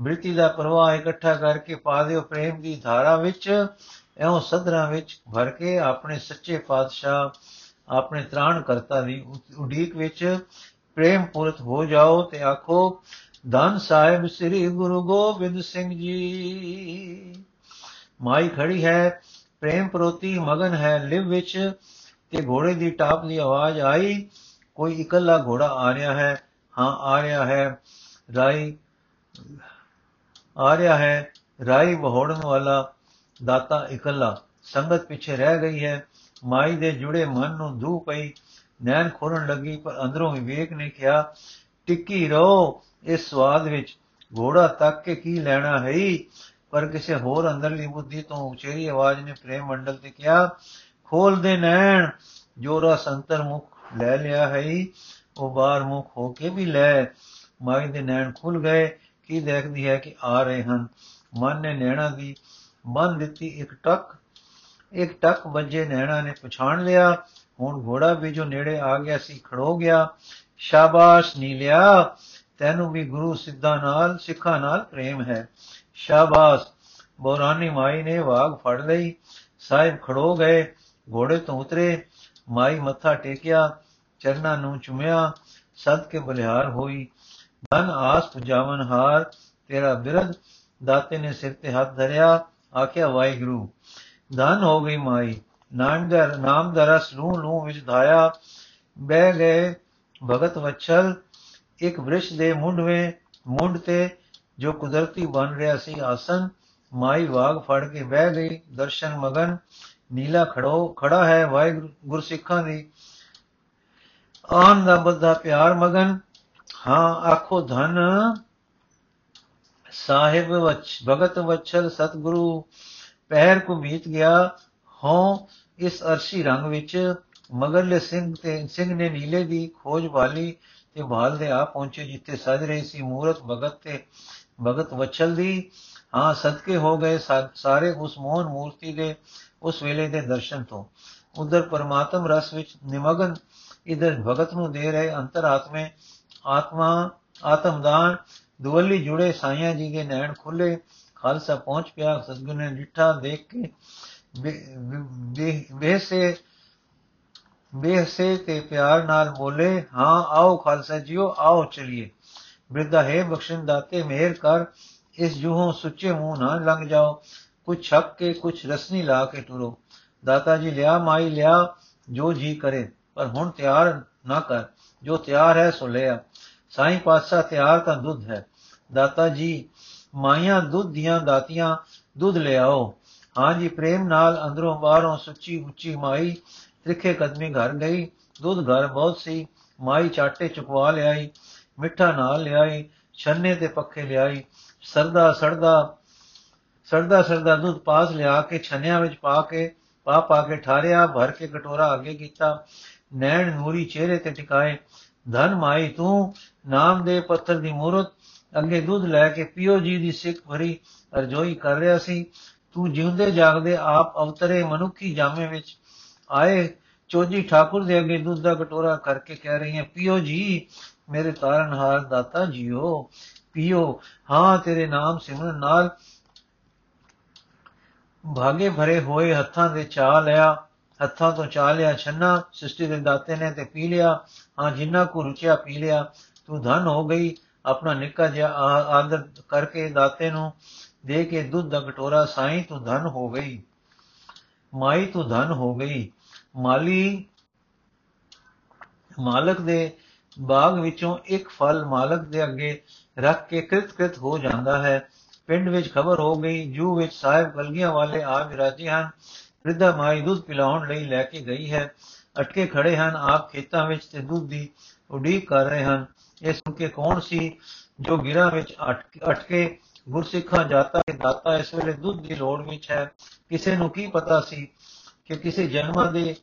ਬ੍ਰਿਤੀ ਦਾ ਪ੍ਰਵਾਹ ਇਕੱਠਾ ਕਰਕੇ ਪਾ ਦਿਓ ਪ੍ਰੇਮ ਦੀ ਧਾਰਾ ਵਿੱਚ। ਐਉਂ ਸਦਰਾਂ ਵਿੱਚ ਭਰ ਕੇ ਆਪਣੇ ਸੱਚੇ ਪਾਤਸ਼ਾਹ ਆਪਣੇ ਤ੍ਰਾਣ ਕਰਤਾ ਦੀ ਉਡੀਕ ਵਿੱਚ ਪ੍ਰੇਮ ਪੂਰਤ ਹੋ ਜਾਓ ਤੇ ਆਖੋ, ਧੰਨ ਸਾਹਿਬ ਸ੍ਰੀ ਗੁਰੂ ਗੋਬਿੰਦ ਸਿੰਘ ਜੀ। ਮਾਈ ਖੜੀ ਹੈ, ਪ੍ਰੇਮ ਪ੍ਰੋਤੀ ਮਗਨ ਹੈ, ਲਿਵ ਵਿੱਚ ਤੇ ਘੋੜੇ ਦੀ ਟਾਪ ਦੀ ਆਵਾਜ਼ ਆਈ, ਕੋਈ ਇਕੱਲਾ ਘੋੜਾ ਆ ਰਿਹਾ ਹੈ। ਹਾਂ, ਆ ਰਿਹਾ ਹੈ। ਰਾਈ, ਆ ਰਿਹਾ ਹੈ। ਰਾਈ ਬਹੋੜਨ ਵਾਲਾ ਦਾਤਾ ਇਕੱਲਾ। ਸੰਗਤ ਪਿੱਛੇ ਰਹਿ ਗਈ ਹੈ। ਮਾਈ ਦੇ ਜੁੜੇ ਮਨ ਨੂੰ ਧੂ ਪਈ, ਨੈਣ ਖੋਰਨ ਲੱਗੀ, ਪਰ ਅੰਦਰੋਂ ਵਿਵੇਕ ਨੇ ਕਿਹਾ, ਟਿੱਕੀ ਰੋ ਇਸ ਸਵਾਦ ਵਿੱਚ, ਘੋੜਾ ਤੱਕ ਕੇ ਕੀ ਲੈਣਾ ਹੈ ਪਰ ਕਿਸੇ ਹੋਰ ਅੰਦਰਲੀ ਬੁੱਧੀ ਤੋਂ ਉਚੇਰੀ ਆਵਾਜ਼ ਨੇ ਪ੍ਰੇਮ ਮੰਡਲ ਤੇ ਕਿਹਾ, ਖੋਲ ਦੇ ਨੈਣ ਜੋਰਾ ਸੰਤਰ ਮੁਖ ਲੈ ਲਿਆ ਹੈ ਉਹ ਬਾਹਰ ਮੁਖ ਹੋ ਕੇ ਵੀ ਲੈ। ਮਾਈ ਦੇ ਨੈਣ ਖੁੱਲ ਗਏ, ਕੀ ਦੇਖਦੀ ਹੈ ਕਿ ਆ ਰਹੇ ਹਨ? ਮਨ ਨੇ ਨੈਣਾ ਦੀ ਬੰਨ ਦਿੱਤੀ ਇੱਕ ਟੱਕ ਇੱਕ ਟੱਕ ਵੱਜੇ ਨੈਣਾ ਨੇ ਪਛਾਣ ਲਿਆ, ਹੁਣ ਘੋੜਾ ਵੀ ਜੋ ਨੇੜੇ ਆ ਗਿਆ ਸੀ ਖੜੋ ਗਿਆ। ਸ਼ਾਬਾਸ਼ ਨੀਲਿਆ, ਤੈਨੂੰ ਵੀ ਗੁਰੂ ਸਿੱਧਾ ਨਾਲ, ਸਿੱਖਾਂ ਨਾਲ ਪ੍ਰੇਮ ਹੈ। ਸ਼ਾਬਾਸ਼, ਬੋਰਾਨੀ ਮਾਈ ਨੇ ਵਾਗ ਫੜ ਲਈ। ਸਾਹਿਬ ਖੜੋ ਗਏ, ਘੋੜੇ ਤੋਂ ਉਤਰੇ। ਮਾਈ ਮੱਥਾ ਟੇਕਿਆ, ਚਰਨਾਂ ਨੂੰ ਚੁੰਮਿਆ। ਸਦ ਕੇ ਬਲਿਹਾਰ ਹੋਈ। ਮਨ ਆਸ ਪੁਜਾਵਨ ਹਾਰ, ਤੇਰਾ ਬਿਰਧ ਦਾਤੇ ਨੇ ਸਿਰ ਤੇ ਹੱਥ ਧਰਿਆ। ਆਖਿਆ, ਵਾਹਿਗੁਰੂ ਧਨ ਹੋ ਗਈ ਮਾਈ। ਨਾਮਦਰ ਨਾਮ ਦਾ ਰਸ ਲੂ ਲੂ ਵਿੱਚ ਧਾਇਆ। ਬਹਿ ਗਏ ਭਗਤ ਵਛਲ ਇੱਕ ਬ੍ਰਿਸ਼ ਦੇ ਮੁੰਡਵੇਂ ਮੁੰਡ ਤੇ ਜੋ ਕੁਦਰਤੀ ਬਣ ਰਿਹਾ ਸੀ ਆਸਨ, ਮਾਈ ਵਾਗ ਫੜ ਕੇ ਬਹਿ ਗਈ। ਦਰਸ਼ਨ ਮਗਨ, ਨੀਲਾ ਖੜੋ ਖੜਾ ਹੈ ਵਾਹਿਗੁਰੂ ਗੁਰਸਿੱਖਾਂ ਦੀ। ਆਨ ਦਾ ਬੱਧਾ ਪਿਆਰ ਮਗਨ। ਹਾਂ, ਆਖੋ ਧਨ। ਸਾਹਿਬ ਵਚ ਭਗਤ ਵਛਲ ਸਤਗੁਰੂ। ਪਹਿਰ ਕੋ ਮੀਤ ਗਿਆ ਹੋ ਇਸ ਅਰਸ਼ੀ ਰੰਗ ਵਿੱਚ, ਮਗਰਲੇ ਸਿੰਘ ਤੇ ਸਿੰਘ ਨੇ ਨੀਲੇ ਦੀ ਖੋਜ ਵਾਲੀ ਤੇ ਭਾਲ ਦੇ ਆ ਪਹੁੰਚੇ ਜਿੱਥੇ ਸਜ ਰਹੀ ਸੀ ਮੂਰਤ ਭਗਤ ਤੇ ਭਗਤ ਵਛਲ ਦੀ। ਹਾਂ, ਸਦਕੇ ਹੋ ਗਏ ਸਾਰੇ ਉਸ ਮੋਹਨ ਮੂਰਤੀ ਦੇ ਉਸ ਵੇਲੇ ਦੇ ਦਰਸ਼ਨ ਤੋਂ। ਉਧਰ ਪਰਮਾਤਮ ਰਸ ਵਿੱਚ ਨਿਮਗਨ ਇਧਰ ਭਗਤ ਨੂੰ ਦੇ ਰਹੇ ਅੰਤਰਾਤਮੇ ਆਤਮਾ, ਆਤਮਦਾਨ, ਦੁਵੱਲੀ ਜੁੜੇ ਸਾਈਆਂ ਜੀ ਦੇ ਨੈਣ ਖੁੱਲੇ ਖਾਲਸਾ ਪਹੁੰਚ ਪਿਆ ਸਤਗੁਰ ਨੇ ਡਿੱਠਾ ਦੇਖ ਕੇ ਬੇਸੇ ਬੇਸੇ ਤੇ ਪਿਆਰ ਨਾਲ ਬੋਲੇ ਹਾਂ ਆਓ ਖਾਲਸਾ ਜੀਓ ਆਓ ਚਲਿਏ ਬਿਰਦਾ ਹੈ ਬਖਸ਼ਣ ਦਾਤੇ ਮਿਹਰ ਕਰ ਇਸ ਜੂਹੋਂ ਸੁੱਚੇ ਮੂੰਹ ਨਾ ਲੰਘ ਜਾਓ ਕੁਛ ਛੱਕ ਕੇ ਕੁਛ ਰਸਨੀ ਲਾ ਕੇ ਟੁਰੋ ਦਾਤਾ ਜੀ ਲਿਆ ਮਾਈ ਲਿਆ ਜੋ ਜੀ ਕਰੇ ਪਰ ਹੁਣ ਤਿਆਰ ਨਾ ਕਰ ਜੋ ਤਿਆਰ ਹੈ ਸੋ ਲਿਆ ਸਾਈਂ ਪਾਤਸ਼ਾਹ ਤਿਆਰ ਤਾਂ ਦੁੱਧ ਹੈ ਦਾਤਾ ਜੀ ਮਾਈਆਂ ਦੁੱਧ ਦੀਆਂ ਦਾਤੀਆਂ ਦੁੱਧ ਲਿਆਓ। ਹਾਂਜੀ ਪ੍ਰੇਮ ਨਾਲ ਅੰਦਰੋਂ ਬਾਹਰੋਂ ਸੁੱਚੀ ਉੱਚੀ ਮਾਈ ਤ੍ਰਿਖੇ ਕਦਮੀ ਘਰ ਗਈ। ਦੁੱਧ ਘਰ ਬਹੁਤ ਸੀ। ਮਾਈ ਚਾਟੇ ਚੁਕਵਾ ਲਿਆਈ, ਮਿੱਠਾ ਨਾਲ ਲਿਆਈ, ਛੰਨੇ ਤੇ ਪੱਖੇ ਲਿਆਈ। ਸਰਦਾ ਸੜਦਾ ਸੜਦਾ ਸੜਦਾ ਦੁੱਧ ਪਾਸ ਲਿਆ ਕੇ ਛੰਨਿਆਂ ਵਿੱਚ ਪਾ ਕੇ, ਪਾ ਪਾ ਕੇ ਠਾਰਿਆ, ਭਰ ਕੇ ਕਟੋਰਾ ਅੱਗੇ ਕੀਤਾ। ਨੈਣ ਨੂਰੀ ਚਿਹਰੇ ਤੇ ਟਿਕਾਏ, ਧਨ ਮਾਈ ਤੂੰ, ਨਾਮ ਦੇ ਪੱਥਰ ਦੀ ਮੂਰਤ ਅੱਗੇ ਦੁੱਧ ਲੈ ਕੇ ਪਿਓ ਜੀ ਦੀ ਸਿੱਖ ਭਰੀ ਅਰਜ਼ੋਈ ਕਰ ਰਿਹਾ ਸੀ। ਤੂੰ ਜਿਉਂਦੇ ਜਾਗਦੇ ਆਪ ਅਵਤਰੇ ਮਨੁੱਖੀ ਜਾਮੇ ਵਿੱਚ ਆਏ। ਚੋਜੀ ਠਾਕੁਰ ਦੇ ਅੱਗੇ ਦੁੱਧ ਦਾ ਕਟੋਰਾ ਕਰਕੇ ਕਹਿ ਰਹੀ ਹੈ, ਪਿਓ ਜੀ, ਮੇਰੇ ਤਾਰਨਹਾਰ ਦਾਤਾ ਜੀਓ, ਪਿਓ। ਹਾਂ, ਤੇਰੇ ਨਾਮ ਸਿਮਰਨ ਨਾਲ ਭਾਗੇ ਭਰੇ ਹੋਏ ਹੱਥਾਂ ਦੇ ਚਾਹ ਲਿਆ, ਹੱਥਾਂ ਤੋਂ ਚਾਹ ਲਿਆ, ਛੰਨਾ ਸ੍ਰਿਸ਼ਟੀ ਦੇ ਦਾਤੇ ਨੇ ਤੇ ਪੀ ਲਿਆ। ਹਾਂ, ਜਿੰਨਾ ਕੋ ਰੁਚਿਆ ਪੀ ਲਿਆ, ਤੂੰ ਧਨ ਹੋ ਗਈ। ਆਪਣਾ ਨਿੱਕਾ ਜਿਹਾ ਆਦਰ ਕਰਕੇ ਦਾਤੇ ਨੂੰ ਦੇ ਕੇ ਦੁੱਧ ਦਾ ਕਟੋਰਾ, ਸਾਈ ਤੂੰ ਧਨ ਹੋ ਗਈ, ਮਾਈ ਤੂੰ ਧਨ ਹੋ ਗਈ। ਮਾਲੀ ਮਾਲਕ ਦੇ ਬਾਗ ਵਿੱਚੋਂ ਇੱਕ ਫਲ ਮਾਲਕ ਦੇ ਅੱਗੇ ਰੱਖ ਕੇ ਕ੍ਰਿਤ ਕ੍ਰਿਤ ਹੋ ਜਾਂਦਾ ਹੈ। ਪਿੰਡ ਵਿੱਚ ਖਬਰ ਹੋ ਗਈ ਜੂ ਵਿੱਚ ਸਾਹਿਬ ਕਲਗੀਆਂ ਵਾਲੇ ਆ ਵਿਰਾਜੇ ਹਨ। ਰਿੱਧਾ ਮਾਈ ਦੁੱਧ ਪਿਲਾਉਣ ਲਈ ਲੈ ਕੇ ਗਈ ਹੈ। ਅਟਕੇ ਖੜੇ ਹਨ, ਆਪ ਖੇਤਾਂ ਵਿੱਚ ਤੇ ਦੁੱਧ ਦੀ ਉਡੀਕ ਕਰ ਰਹੇ ਹਨ। ਇਹ ਸੁਣ ਕੇ ਕੌਣ ਸੀ ਜੋ ਗਿਰਾ ਵਿੱਚ ਅਟਕੇ ਗੁਰਸਿੱਖਾਂ ਜਾਤਾ ਕਿ ਦਾਤਾ ਇਸ ਵੇਲੇ ਦੁੱਧ ਦੀ ਲੋੜ ਵਿੱਚ ਹੈ? ਕਿਸੇ ਨੂੰ ਕੀ ਪਤਾ ਸੀ ਕਿ ਕਿਸੇ ਜਨਮਾਂ ਦੇ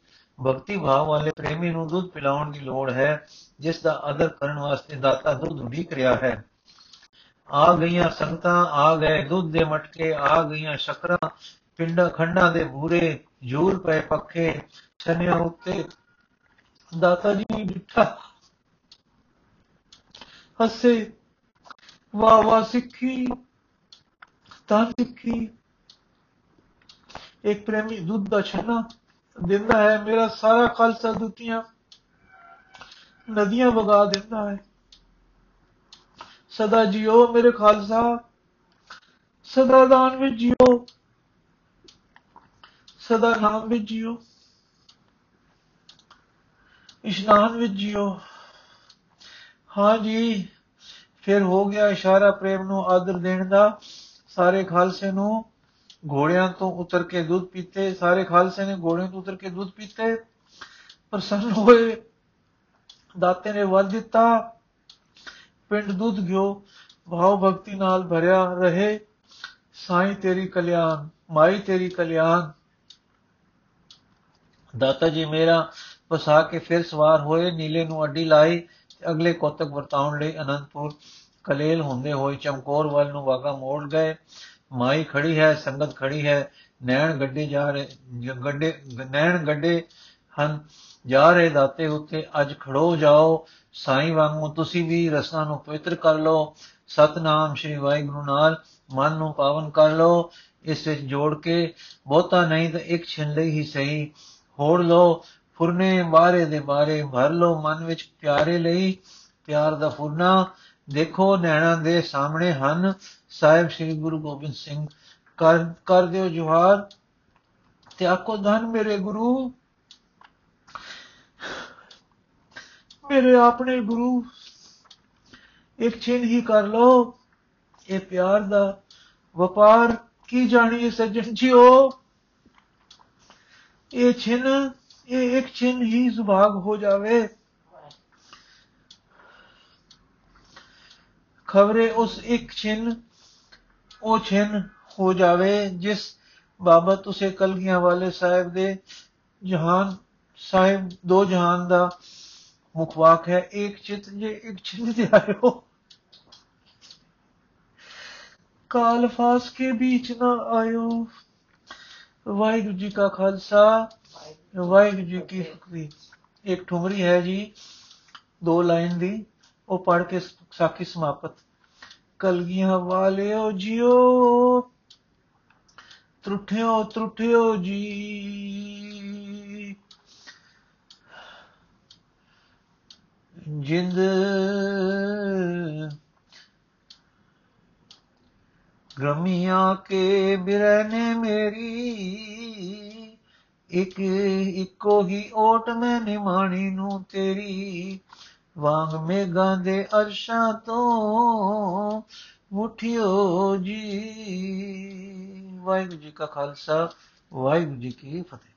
ਭਗਤੀ ਭਾਵ ਵਾਲੇ ਪ੍ਰੇਮੀ ਨੂੰ ਦੁੱਧ ਪਿਲਾਉਣ ਦੀ ਲੋੜ ਹੈ, ਜਿਸ ਦਾ ਅਦਰ ਕਰਨ ਵਾਸਤੇ ਦਾਤਾ ਦੁੱਧ ਉਡੀਕ ਰਿਹਾ ਹੈ? ਆ ਗਈਆਂ ਸੰਗਤਾਂ, ਆ ਗਏ ਦੁੱਧ ਦੇ ਮਟਕੇ, ਆ ਗਈਆਂ ਸ਼ਕਰਾਂ, ਪਿੰਡਾਂ, ਖੰਡਾਂ ਦੇ ਬੂਰੇ ਜੂਰ ਪਏ ਪੱਖੇ, ਛਨਿਆਂ ਉੱਤੇ। ਦਾਤਾ ਜੀ ਬਿਠਾ ਹੱਸੇ ਵਾ ਵਾ ਸਿੱਖੀ, ਤਾਂ ਸਿੱਖੀ। ਇੱਕ ਪ੍ਰੇਮੀ ਦੁੱਧ ਦਾ ਛਨਾ ਦਿੰਦਾ ਹੈ, ਮੇਰਾ ਸਾਰਾ ਖਾਲਸਾ ਦੁੱਤੀਆਂ ਨਦੀਆਂ ਵਗਾ ਦਿੰਦਾ ਹੈ। ਸਦਾ ਜਿਓ ਮੇਰੇ ਖਾਲਸਾ, ਸਦਾ ਦਾਨ ਵਿੱਚ ਜਿਓ, ਸਦਾ ਨਾਮ ਵਿੱਚ ਜਿਓ, ਇਸ਼ਨਾਨ ਵਿੱਚ ਜਿਓ। ਹਾਂ ਜੀ ਫਿਰ ਹੋ ਗਿਆ ਇਸ਼ਾਰਾ ਪ੍ਰੇਮ ਨੂੰ ਆਦਰ ਦੇਣ ਦਾ। ਸਾਰੇ ਖਾਲਸੇ ਨੂੰ ਘੋੜਿਆਂ ਤੋਂ ਉਤਰ ਕੇ ਦੁੱਧ ਪੀਤੇ। ਸਾਰੇ ਖਾਲਸੇ ਨੇ ਘੋੜਿਆਂ ਤੋਂ ਉਤਰ ਕੇ ਦੁੱਧ ਪੀਤੇ। ਪ੍ਰਸੰਨ ਹੋਏ। ਦਾਤੇ ਨੇ ਵਰ ਦਿੱਤਾ। ਪਿੰਡ ਦੁੱਧ ਗਿਓ। ਭਾਵ ਭਗਤੀ ਨਾਲ ਭਰਿਆ ਰਹੇ। ਸਾਈ ਤੇਰੀ ਕਲਿਆਣ, ਮਾਈ ਤੇਰੀ ਕਲਿਆਣ। ਦਾਤਾ ਜੀ ਮੇਰਾ ਪਸਾ ਕੇ ਫਿਰ ਸਵਾਰ ਹੋਏ। ਨੀਲੇ ਨੂੰ ਅੱਡੀ ਲਾਈ। ਅਗਲੇ ਕੋਤਕ ਵਰਤਾਉਣ ਲਈ ਅਨੰਦਪੁਰ ਕਲੇਲ ਹੁੰਦੇ ਹੋਏ ਚਮਕੌਰ ਵੱਲ ਨੂੰ ਵਾਗਾ ਮੋੜ ਗਏ। ਮਾਈ ਖੜੀ ਹੈ, ਸੰਗਤ ਖੜੀ ਹੈ, ਨੈਣ ਗੱਡੇ ਜਾ ਰਹੇ ਗੱਡੇ, ਨੈਣ ਗੱਡੇ ਹਨ, ਜਾ ਰਹੇ ਦਾਤੇ ਉੱਤੇ, ਅੱਜ ਖੜੋ ਜਾਓ, ਸਾਈਂ ਵਾਂਗੂ ਤੁਸੀਂ ਵੀ ਰਸਨਾ ਨੂੰ ਪਵਿੱਤਰ ਕਰ ਲਓ। ਸਤਨਾਮ ਸ਼੍ਰੀ ਵਾਹਿਗੁਰੂ ਨਾਲ ਮਨ ਨੂੰ ਪਾਵਨ ਕਰ ਲਓ। ਇਸ ਵਿੱਚ ਜੋੜ ਕੇ, ਬਹੁਤਾ ਨਹੀਂ ਤਾਂ ਇੱਕ ਛਿੰਨ ਲਈ ਹੀ ਸਹੀ ਹੋੜ ਲਓ। ਫੁਰਨੇ ਬਾਰੇ ਦੇ ਬਾਰੇ ਭਰ ਲਓ ਮਨ ਵਿੱਚ ਪਿਆਰੇ ਲਈ, ਪਿਆਰ ਦਾ ਫੁਰਨਾ। ਦੇਖੋ ਨੈਣਾ ਦੇ ਸਾਹਮਣੇ ਹਨ, ਸਾਹਿਬ ਸ੍ਰੀ ਗੁਰੂ ਗੋਬਿੰਦ ਸਿੰਘ। ਕਰ ਕਰ ਦਿਓ ਜੁਹਾਰ ਤੇ ਆਕੋ ਧਨ ਮੇਰੇ ਗੁਰੂ, ਮੇਰੇ ਆਪਣੇ ਗੁਰੂ। ਇੱਕ ਛਿਨ ਹੀ ਕਰ ਲੋ ਇਹ ਪਿਆਰ ਦਾ ਵਪਾਰ। ਕੀ ਜਾਣੀਏ ਸੱਜਣ ਜੀਓ? ਇਹ ਛਿਨ ਇਹ ਇੱਕ ਛਿਨ ਹੀ ਸੁਭਾਗ ਹੋ ਜਾਵੇ ਖਬਰੇ ਉਸ ਇੱਕ ਛਿਨ ਉਹ ਛਿਨ ਹੋ ਜਾਵੇ ਜਿਸ ਬਾਬਤ ਉਸੇ ਕਲਗੀਆਂ ਵਾਲੇ ਸਾਹਿਬ ਦੇ ਜਹਾਨ ਸਾਹਿਬ ਦੋ ਜਹਾਨ ਦਾ ਮੁਖਵਾਕ ਹੈ ਇੱਕ ਚਿਤ ਜੇ ਇੱਕ ਛਿਨ ਦੇ ਆਇਓ ਕਾਲ ਫਾਸ ਕੇ ਵਿੱਚ ਨਾ ਆਇਓ ਵਾਹਿਗੁਰੂ ਜੀ ਕਾ ਖਾਲਸਾ ਵਾਹਿਗੁਰੂ ਜੀ ਕੀ ਫਤਿਹ ਇੱਕ ਠੁਮਰੀ ਹੈ ਜੀ, ਦੋ ਲਾਈਨ ਦੀ, ਉਹ ਪੜ ਕੇ ਸਾਖੀ ਸਮਾਪਤ। ਕਲਗੀਆਂ ਵਾਲਿਓ ਜਿਓ, ਤਰੁੱਠਿਓ ਤਰੁੱਠਿਓ ਜੀ। ਜਿੰਦ ਗਮੀਆਂ ਕੇ ਬਿਰਨੇ ਮੇਰੀ। ਇੱਕ ਇੱਕੋ ਹੀ ਓਟ ਮੈਂ ਨਿਮਾਣੀ ਨੂੰ ਤੇਰੀ। ਵਾਂਗ ਮੇਘਾਂ ਦੇ ਅਰਸ਼ਾਂ ਤੋਂ ਮੁਠਿਓ ਜੀ। ਵਾਹਿਗੁਰੂ ਜੀ ਕਾ ਖਾਲਸਾ, ਵਾਹਿਗੁਰੂ ਜੀ ਕੀ ਫਤਿਹ।